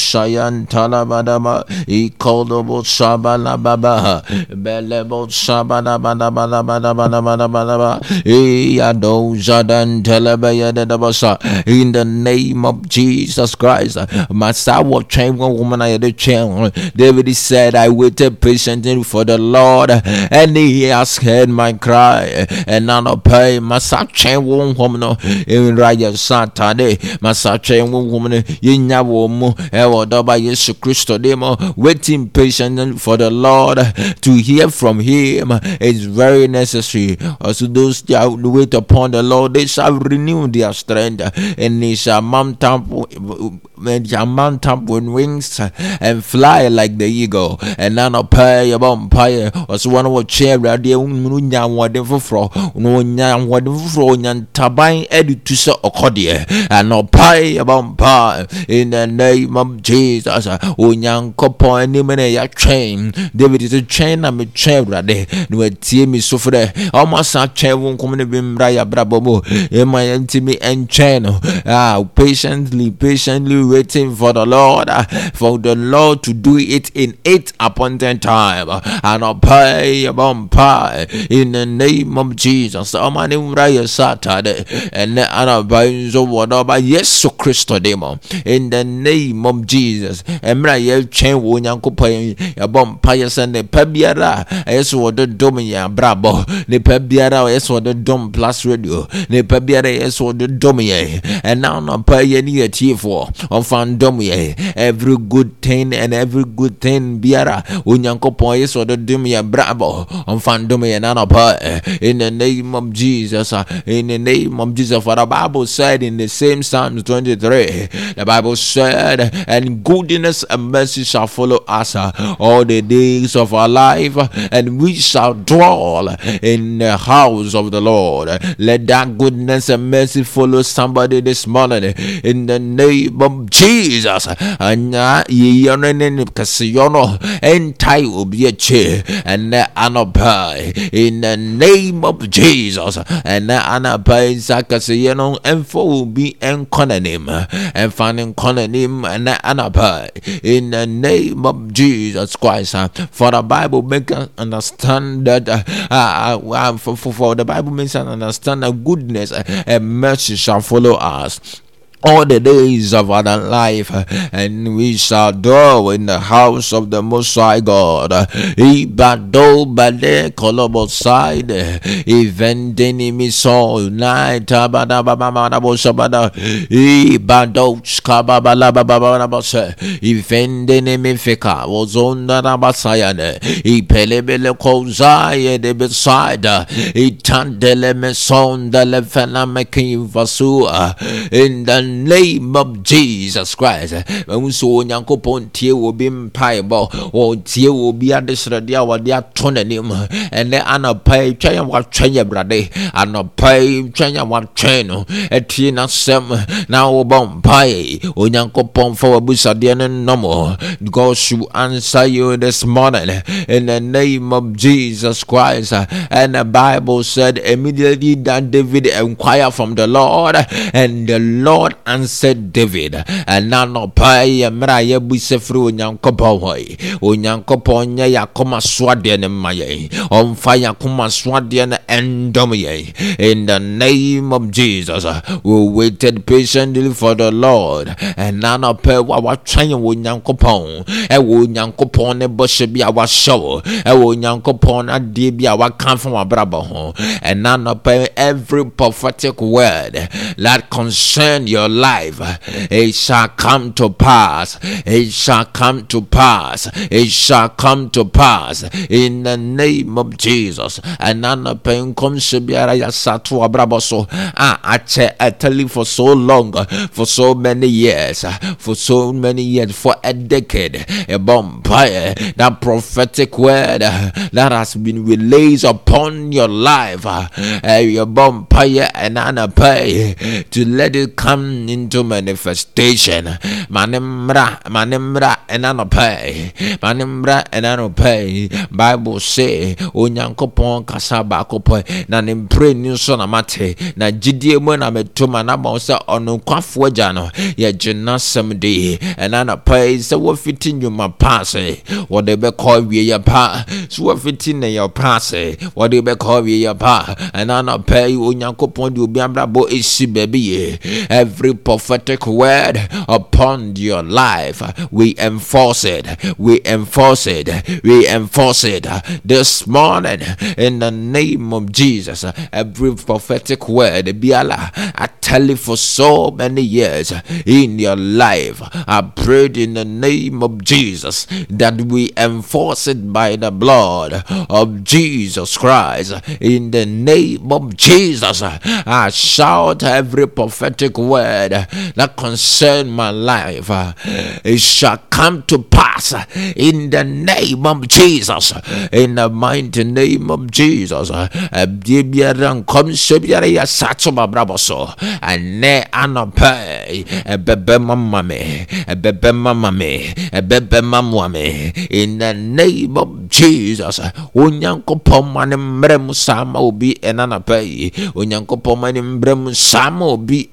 shayan talabadaba ikodobo sabalababa belebo sabadabadabadabadabadabadabadaba iyado zadan telebeyededabasa in the name of jesus christ masa wɔ twɛn wɔn hom na yɛde twɛn ho david said i waited patiently for the lord and he has heard my cry and none of pay masa twɛn wɔn hom no nwura yɛ sa atade masa twɛn wɔn hom no yɛnya wɔn mu ɛwɔ dɔba yesu kristo de mu waiting patiently for the lord to hear from him is very necessary. Also those that wait upon the lord they shall renew their strength. And they shall mount up and shall mount up with wings and fly like the eagle. And ɛna nɔpɛ yɛbɔ mpaeɛ ɔsɛ wɔn a wɔtwe awurade no nya ahoɔden foforɔ na wɔnya ahoɔden foforɔ wɔnya ntaban de tu sɛ ɔkɔdeɛ ɛnɔpae yɛbɔ mpaeɛ in the name of jesus onyankopɔn anim na yɛatwɛn david sɛ twɛn na metwɛn awurade na watie me so frɛ ɔma sa twɛn wo nkom no bi mmra yɛabrabɔ mu ɛma yɛntimi ɛntwɛn no ah, patiently patiently waiting for the lord uh, for the lord to do it in its appointed time. And I pray um, um, about in the name of jesus. Oh, Ɔma ne mmra yɛ satade nso wɔ dɔba yesu kristo demo um, in the name of jesus. Mmerɛ yɛtwɛn wɔ onyankopɔn yɛbɔ mpayɛ sɛ nipa biara a ɛyɛ sɛ wɔde dom yɛn abrabɔ nipa biara a ɛyɛ sɛ wɔde dom plus radio. Nipa biara a ɛyɛ sɛ wɔde dom yɛn ɛna nɔpa yɛ ne yɛtiefoɔ ɔmfa yɛn every good thing and every good thing biara. Onyankopɔn ɛyɛ sɛ wɔde dom yɛn abrabɔ ɔmfa yɛn nanɔpa in the name of jesus uh, in the name of jesus. For the bible said in the same psalm 23 the bible said and goodness and mercy shall follow us uh, all the days of our life and we shall dwell in the house of the Lord. Let that goodness and mercy follow somebody this morning. In the name of Jesus. And in the name of Jesus and anapai sakasiyono enfo will be enkonanim and finding konanim and anapai in the name of Jesus Christ. For the Bible make us understand that uh, uh, uh, for, for, for the Bible makes us understand that goodness and mercy shall follow us all the days of our life, and we shall dwell in the house of the Most High God. Ibado bade kolobo side, evendeni mi so night abada baba baba bosabada, ibado skababa baba baba bose, evendeni mi fika wazonda na basayane, ipelebele kozaye de beside, itandele me sonda le fena vasua in the name of Jesus Christ. When so Nyankopɔn tie wo bi mpaebɔ, ɔtie wo bi adesrɛde a wɔde ato n'anim. Ɛnɛ anɔpa yi twɛn a watwɛn yɛ brade. Anɔpa yi twɛn a watwɛn no. Ɛtie n'asɛm na wɔbɔ mpae. Onyankopɔn fa w'abusadeɛ no nnɔm. God should answer you this morning in the name of Jesus Christ. And the Bible said immediately that David inquired from the Lord, and the Lord answered David. Eh, Ɛna nɔpa yɛ mmerɛ a yɛbisa firi onyankopɔn hɔ yi onyankopɔn nyɛ yɛakoma soadeɛ no mma yɛn ɔmfa no ɛndɔm yɛn in the name of Jesus we waited patiently for the Lord. Eh, Ɛna nɔpa wa watwɛn wɔ onyankopɔn ɛwɔ eh, onyankopɔn ne bɔhyɛ bi a wahyɛ wo ɛwɔ onyankopɔn adeɛ bi a waka fa ho. Ɛna nɔpa every prophetic word that concern your life, it shall come to pass. It shall come to pass. It shall come to pass in the name of Jesus. And nana penkom shibiara. Ah, I tell you for so long, for so many years, for so many years, for a decade, a vampire, that prophetic word that has been released upon your life, uh, your vampire and pay to let it come into manifestation. Manimra, manimra, enanope, manimra, pay. Bible say, onyankopɔn kasa baako pɛ. Na ne mpire ni nso na mate. Na gyidie mu na meto ma na ma sɛ ɔno nkwafoɔ agya no yɛgye n'asɛm de. Ɛna na pɛ sɛ wɔfiti nnwuma paase wɔde bɛkɔ awie yɛ pa. Sɛ wɔfiti ne yɛ paase wɔde bɛkɔ awie yɛ pa. Ɛna na pɛ onyankopɔn de obi abrabɔ esi baabi yɛ every prophetic word upon your life. We enforce it. We enforce it. We enforce it this morning in the name of Jesus. Every prophetic word, Biala, I tell you for so many years in your life. I prayed in the name of Jesus that we enforce it by the blood of Jesus Christ. In the name of Jesus, I shout every prophetic word word that concern my life, uh, it shall come to pass in the name of Jesus. In the mighty name of Jesus. Ɛnɛ me in the name of Jesus onyankopɔn ma ne mmerɛ mu saa ma obi ɛna anɔpɛ yi ma ne mmerɛ mu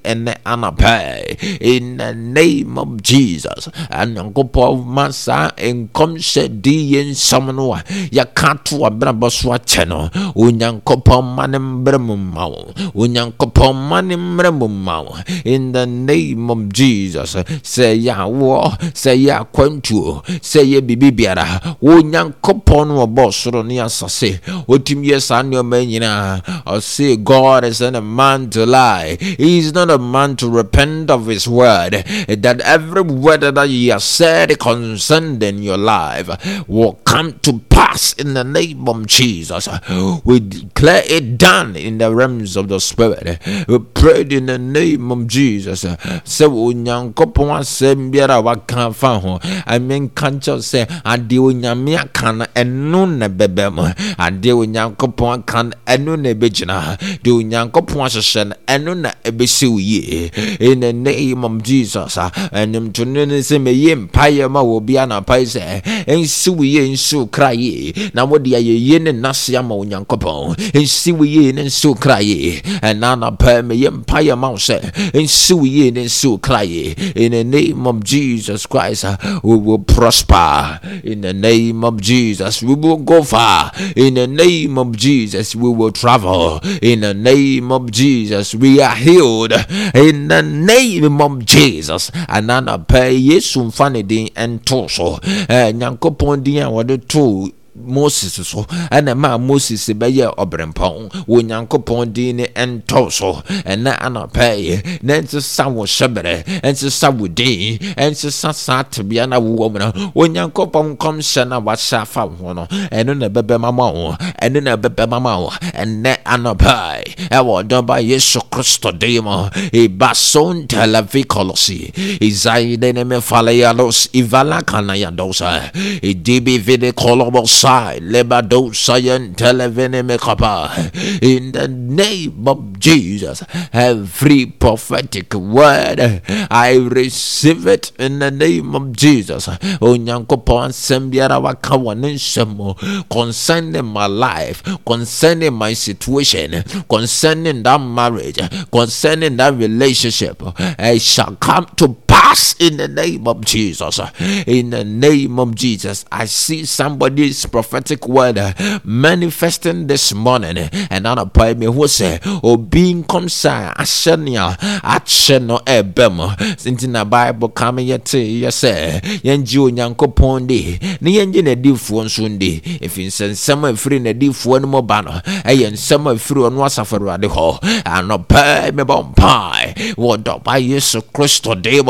ɛnɛ anɔpɛ in the name of Jesus. Onyankopɔn ma saa nkɔmhyɛ di yɛ nsɛm no a yɛka to abrabɔ so akyɛ no onyankopɔn ma ne mmerɛ mu ma wo onyankopɔn ma ne mmerɛ mu ma wo in the name of Jesus. Sɛ yɛ awoɔ sɛ yɛ akwantuo sɛ yɛ biribi biara onyankopɔn no wɔbɔ soro ne asase wɔtumi yɛ saa nneɔma nyinaa ɔse God is not a man to lie. He is not a man to repent of his word that every word that he has said concerning your life will come to pass in the name of Jesus. We declare it done in the realms of the spirit. We prayed in the name of Jesus. Sɛ onyankopɔn asɛm biara ho amenka nkyɛw sɛ adeɛ onyame aka no ɛno na bɛbɛ mu. Adeɛ onyankopɔn aka no ɛno na ɛbɛgyina. Na in the name of Jesus. Ma na wode ayɛyie ne nnase ama onyankopɔn. Ɛnsi wo ne nsi wo kra yie ɛna anapɛ mɛyɛ mpayɛ ma wo sɛ ɛnsi wo ne nsi wo in the name of Jesus Christ we will prosper. In the name of Jesus we will go far. In the name of Jesus we will travel. In the name of Jesus we are healed. In the name of Jesus. Ananapɛ yesu mfa ne din ɛnto so. Nyankopɔn din a wɔde too moses so ɛna maa moses bɛyɛ ɔbrɛmpɔn wɔ nyankopɔn din ne ɛntɔ so. Ɛna anɔpɛ yi na nsesa wo hyɛbrɛ nsesa wo din nsesa saa tebea na wowɔ mu no. Onyankopɔn nkɔmhyɛ no a wahyɛ afa ho no. Ɛno na ɛbɛbɛ mama wo. Ɛno na ɛbɛbɛ mama wo. Ɛnɛ anɔpɛ ɛwɔ dɔba yesu kristo din mu. Ibason televikolosi izaide ne mefalayalos ivala kanayadosa eh. idibi vide kolobos side lebadosayan televene mekapa. In the name of Jesus every prophetic word I receive it in the name of Jesus. Onyankopɔn asɛm biara waka wɔ ne concerning my life concerning my situation concerning that marriage concerning that relationship it shall come to in the name of Jesus. In the name of Jesus I see somebody's prophetic word manifesting this morning. And on a pay me who say obi nkomsa ahyɛ nea akyɛ no ɛbɛ mu nti na bible ka me yɛte yɛ sɛ yɛngye onyankopɔn de na yɛngye n'adifoɔ nso de ɛfiri sɛ nsɛm a ɛfiri n'adifoɔ no mu ba no ɛyɛ nsɛm a ɛfiri ɔno asafo awurade hɔ anɔpɛ mebɔ mpae wɔ dɔba yesu kristo de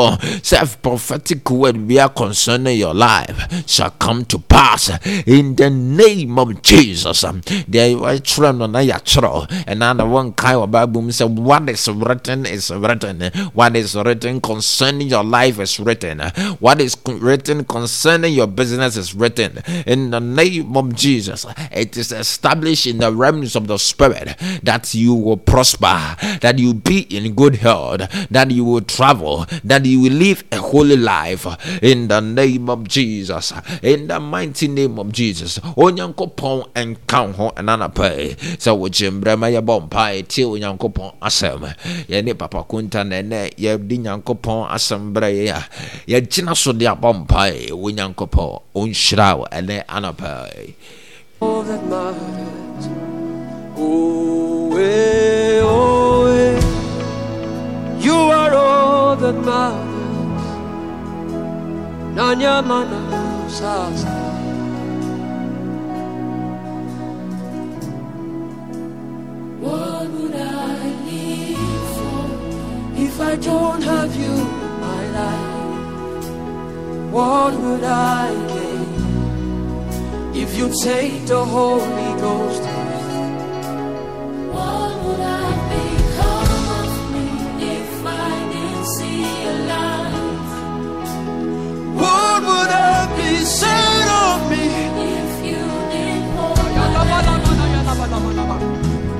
sɛ prophetic word bia concerning your life shall come to pass in the name of Jesus. Deɛ wɔatwerɛ no na yɛatwerɛ ɛna na wɔnkae wɔ bible sɛ what is written is written. What is written concerning your life is written. What is written concerning your business is written. In the name of Jesus it is established in the realms of the spirit that you will prosper that you be in good health that you will travel that you will live a holy life in the name of Jesus in the mighty name of Jesus onyankopɔn nka ho ɛna napɛ sɛ wogye mmerɛ ma yɛbɔ mpae tie onyankopɔn asɛm yɛne papa konta na ɛnɛ yɛde nyankopɔn asɛm berɛ yɛ a yɛgyina so de abɔ mpae wɔ nyankopɔn ɔnhyira wo ɛnɛ anapɛ all that matters. Oh. You are all that matters. Nanya mana sasa. What would I live for If I don't have you in my life, what would I gain? If you take the Holy Ghost, What would I become of me if I didn't what would me you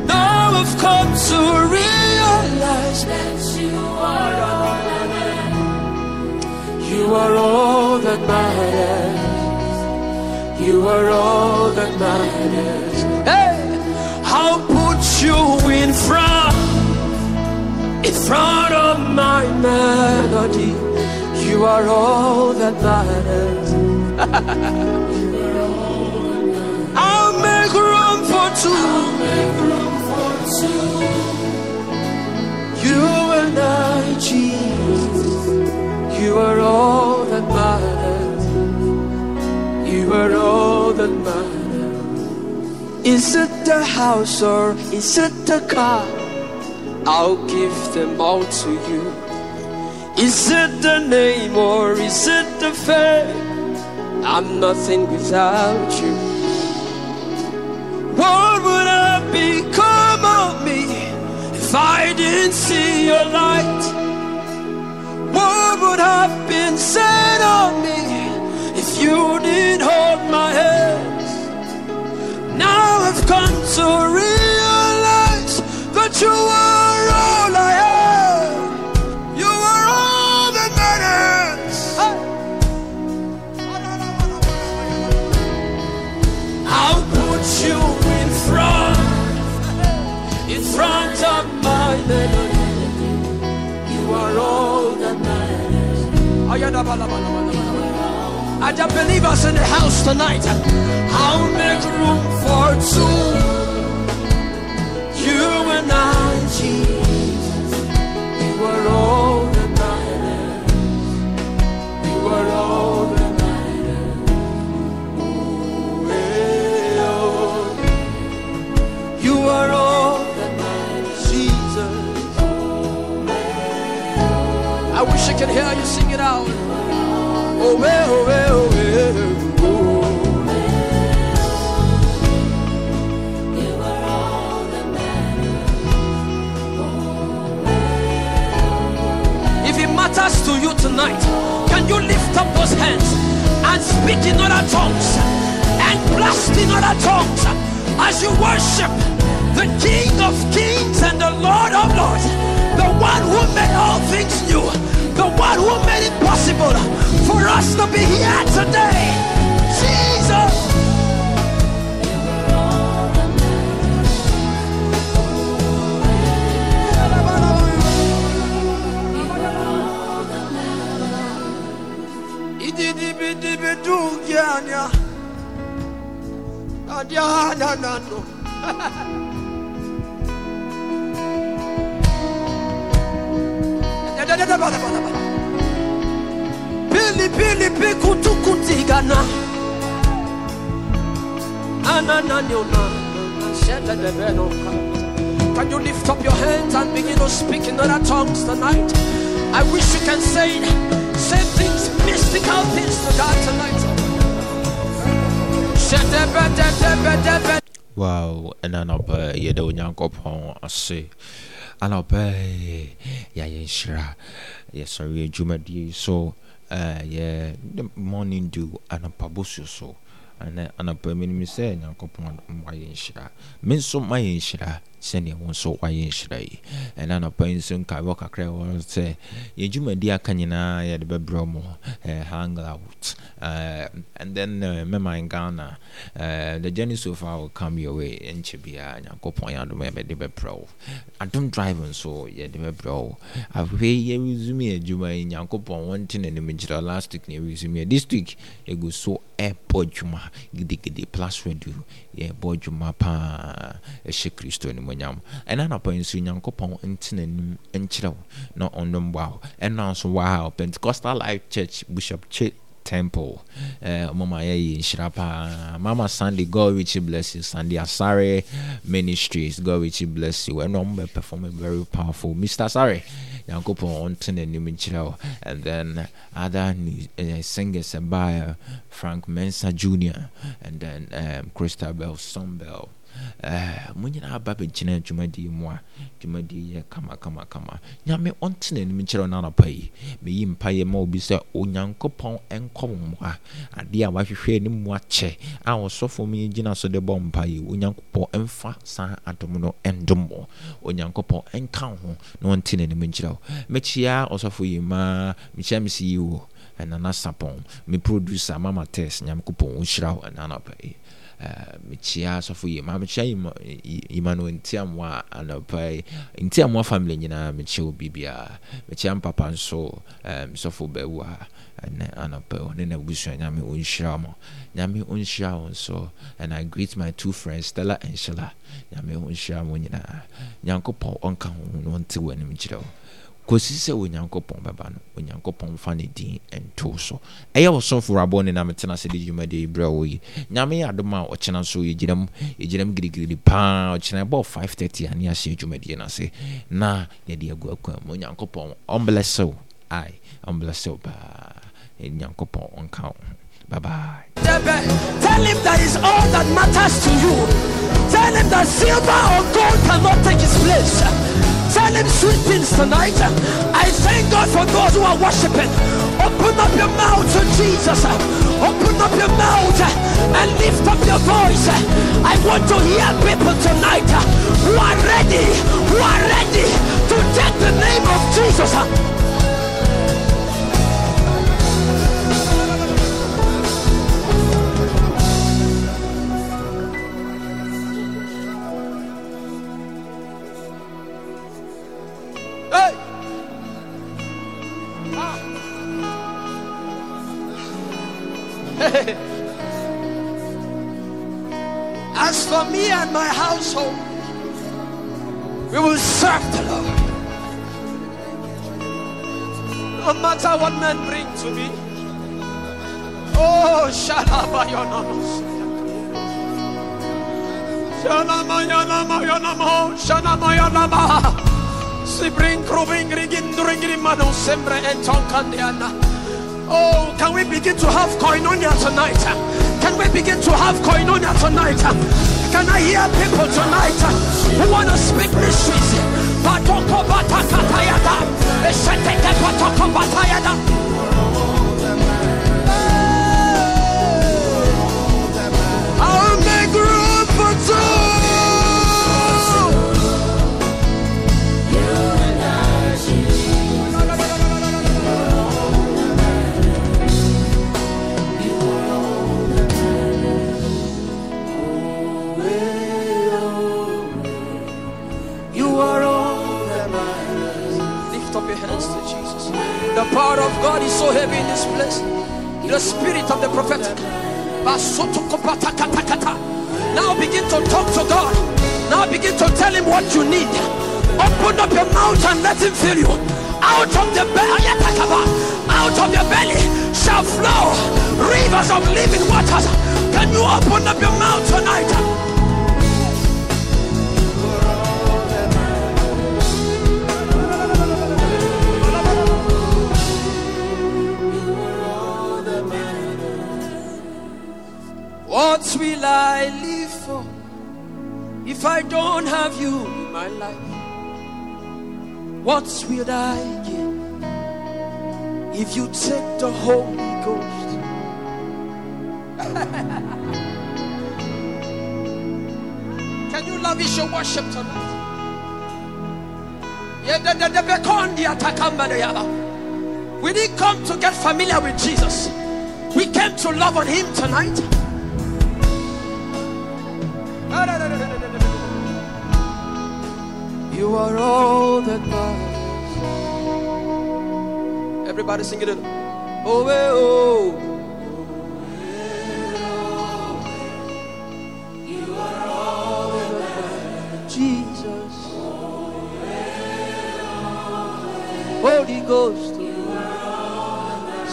Now I've come to realize that you are all that matters. You are all that matters. You are all that matters. I'll put you in front, in front of my melody. You are all that matters. I'll make room for two. You and I, Jesus. You are all that matters. You are all that matters. Is it the house or is it the car? I'll give them all to you. Is it the name or is it the fame? I'm nothing without you. What would have become of me if I didn't see your light? What would have been said of me if you didn't hold my hand? Now I've come to I just believe us in the house tonight. I'll make room for two. Wish hear you sing it out. Oh, eh, oh, oh, oh. If it matters to you tonight, can you lift up those hands and speak in other tongues and blast in other tongues as you worship the King of Kings and the Lord of Lords, the one who made all things new, the one who made it possible for us to be here today. Jesus. Can you lift up your hands and begin to speak in other tongues tonight? I wish you can say. Say things, mystical things to God tonight. Wow ɛna anɔpa yɛda onyankopɔn ase anɔpa yɛayɛ nhyira yɛsɔre adwumadie yi so eh, yɛ the morning dew anɔpa bosuo so. Ɛnɛ anɔpa menim sɛ nyankopɔn wayɛ nhyira me nso mayɛ nhyira sɛneɛ wo nso wayɛ nhyira yi. Ɛna anɔpa yi nso nkawɔ kakra wɔ sɛ yɛn dwumadi aka nyinaa yɛde bɛbrɛ mu eh, hang uh, and then uh, mema in ghana uh, the journey so far will come your way. Nkyɛ biaa nyankopɔn yɛ adom yɛbɛde bɛbrɛ wo. Adom drive nso yɛde bɛbrɛ wo. Afei yɛresume adwuma yi nyankopɔn wɔnte n'anim nkyerɛ last week na yɛresume this week yɛgu so ɛbɔ adwuma gidigidi plus radio yɛbɔ adwuma paa ɛhyɛ kristo animonyam ɛna anapa nso nyankopɔn nte n'anim nkyerɛ wo na ɔno mboa wo. Ɛna nso wow pentecostal life church bishop Ch- temple. Mama yɛyɛ nhyira paa mama sunday god richly bless you sunday asare ministries. God richly bless you. Ɛna ɔmo bɛ perform very powerful. Mr asare nyankopɔn ɔnte n'anim nkyerɛ wo and then other uh, singers uh, frank mensa jr and then um, christabel sonbel ɛɛ mo nyinaa ba bɛgyina dwumadie mu a dwumadie yɛ kama kama kama. Nyame ɔnte n'anim nkyerɛ no anapa yi. Meyi mpayɛ ma obi sɛ onyankopɔn ɛnkɔ mo mmoa. Adeɛ a wahwehwɛ anim mu akyɛ a ɔsɔfo mu gyina so de bɔ mpayɛ onyankopɔn ɛmfa saa adom no ɛndom mo. Onyankopɔn ɛnka wo ho na ɔnte n'anim nkyerɛ wo. Mɛkyia ɔsɔfo yi ma mehyia me si yi wo ɛnana sapɔn me producer mama test nyamekopɔn ɔnhyira wo ɛna anapa yi mekyia asɔfo yi ma mekyia yima no ntiamoa anɔpa ntiamoa family nyinaa mekyia wo biribiaa mekyia mpapa nso mesɔfo baawu ɛnɛ anɔpa ɔne na busua nyame ɔnhyira mo. Nyame ɔnhyira wo nso. And i greet my two friends stella and shela nyame ɔnhyira mo nyinaa. Nyankopɔn ɔnka ho na ɔnte wɔ anim kyerɛ wo kɔsi sɛ onyankopɔn bɛba no. Onyankopɔn fa ne din nto so. Ɛyɛ ne sɛ de dwumadeɛ berɛ wɔ yi. Nyame yɛ adom a ɔkyena so yɛgyinam yɛgyinam paa. Ɔkyena ɛbɔ 530 a ne ahyɛ dwumadeɛ no ase na yɛde agu akwan mu. Onyankopɔn ɔmblɛsew ai ɔmblɛsew paa nyankopɔn ɔnka wo Bye bye. Tell him that is all that matters to you. Tell him that silver or gold cannot take his place. Him sweet things tonight. I thank God for those who are worshiping. Open up your mouth to Jesus. Open up your mouth and lift up your voice. I want to hear people tonight who are ready, who are ready to take the name of Jesus. And my household, we will serve the Lord. No matter what men bring to me. Oh, tonkandiana. Oh, can we begin to have koinonia tonight? Can we begin to have koinonia tonight? Can I hear people tonight who want to speak mysteries? I'll make room for two. Your hands to Jesus. The power of God is so heavy in this place. The spirit of the prophetic. Now begin to talk to God. Now begin to tell him what you need. Open up your mouth and let him fill you. Out of the belly, out of your belly shall flow rivers of living waters. Can you open up your mouth tonight? What will I live for if I don't have you in my life? What will I give if you take the Holy Ghost? Can you lavish your worship tonight? We didn't come to get familiar with Jesus. We came to love on Him tonight. You are all that matters. Everybody sing it. Oh, eh, oh. Jesus. Holy Ghost.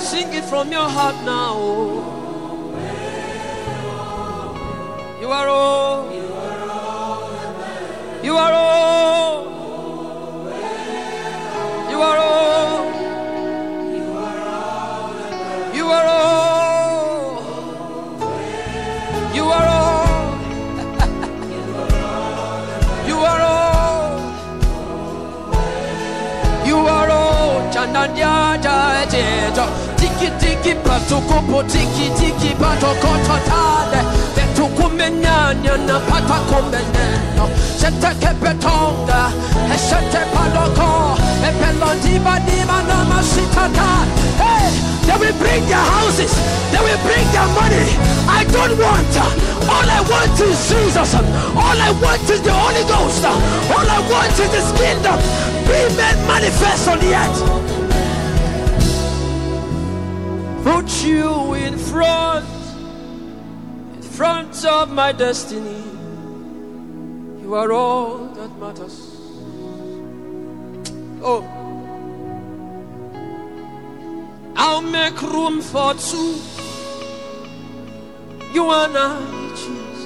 Sing it from your heart now. You are all. Tiki patukupo tiki tiki patokoto tade Vetukumenyanya na patakumeneno Sete kepetonga paloko namasitata Hey! They will bring their houses. They will bring their money. I don't want. All I want is Jesus. All I want is the Holy Ghost. All I want is this kingdom. Be made manifest on the earth. Put you in front, in front of my destiny. You are all that matters. Oh. I'll make room for two. You and I, Jesus.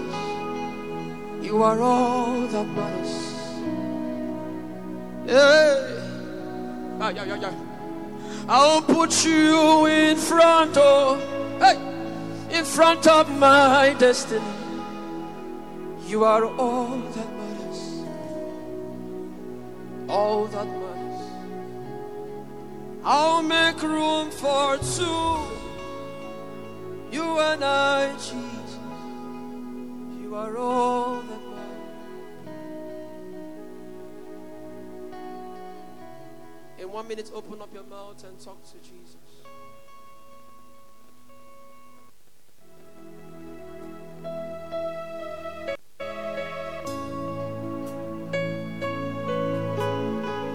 You are all that matters. Hey. Ah, yeah, yeah, yeah. I'll put you in front of, hey, in front of my destiny. You are all that matters. All that matters. I'll make room for two. You and I, Jesus. You are all that In one minute, open up your mouth and talk to Jesus.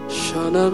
Shana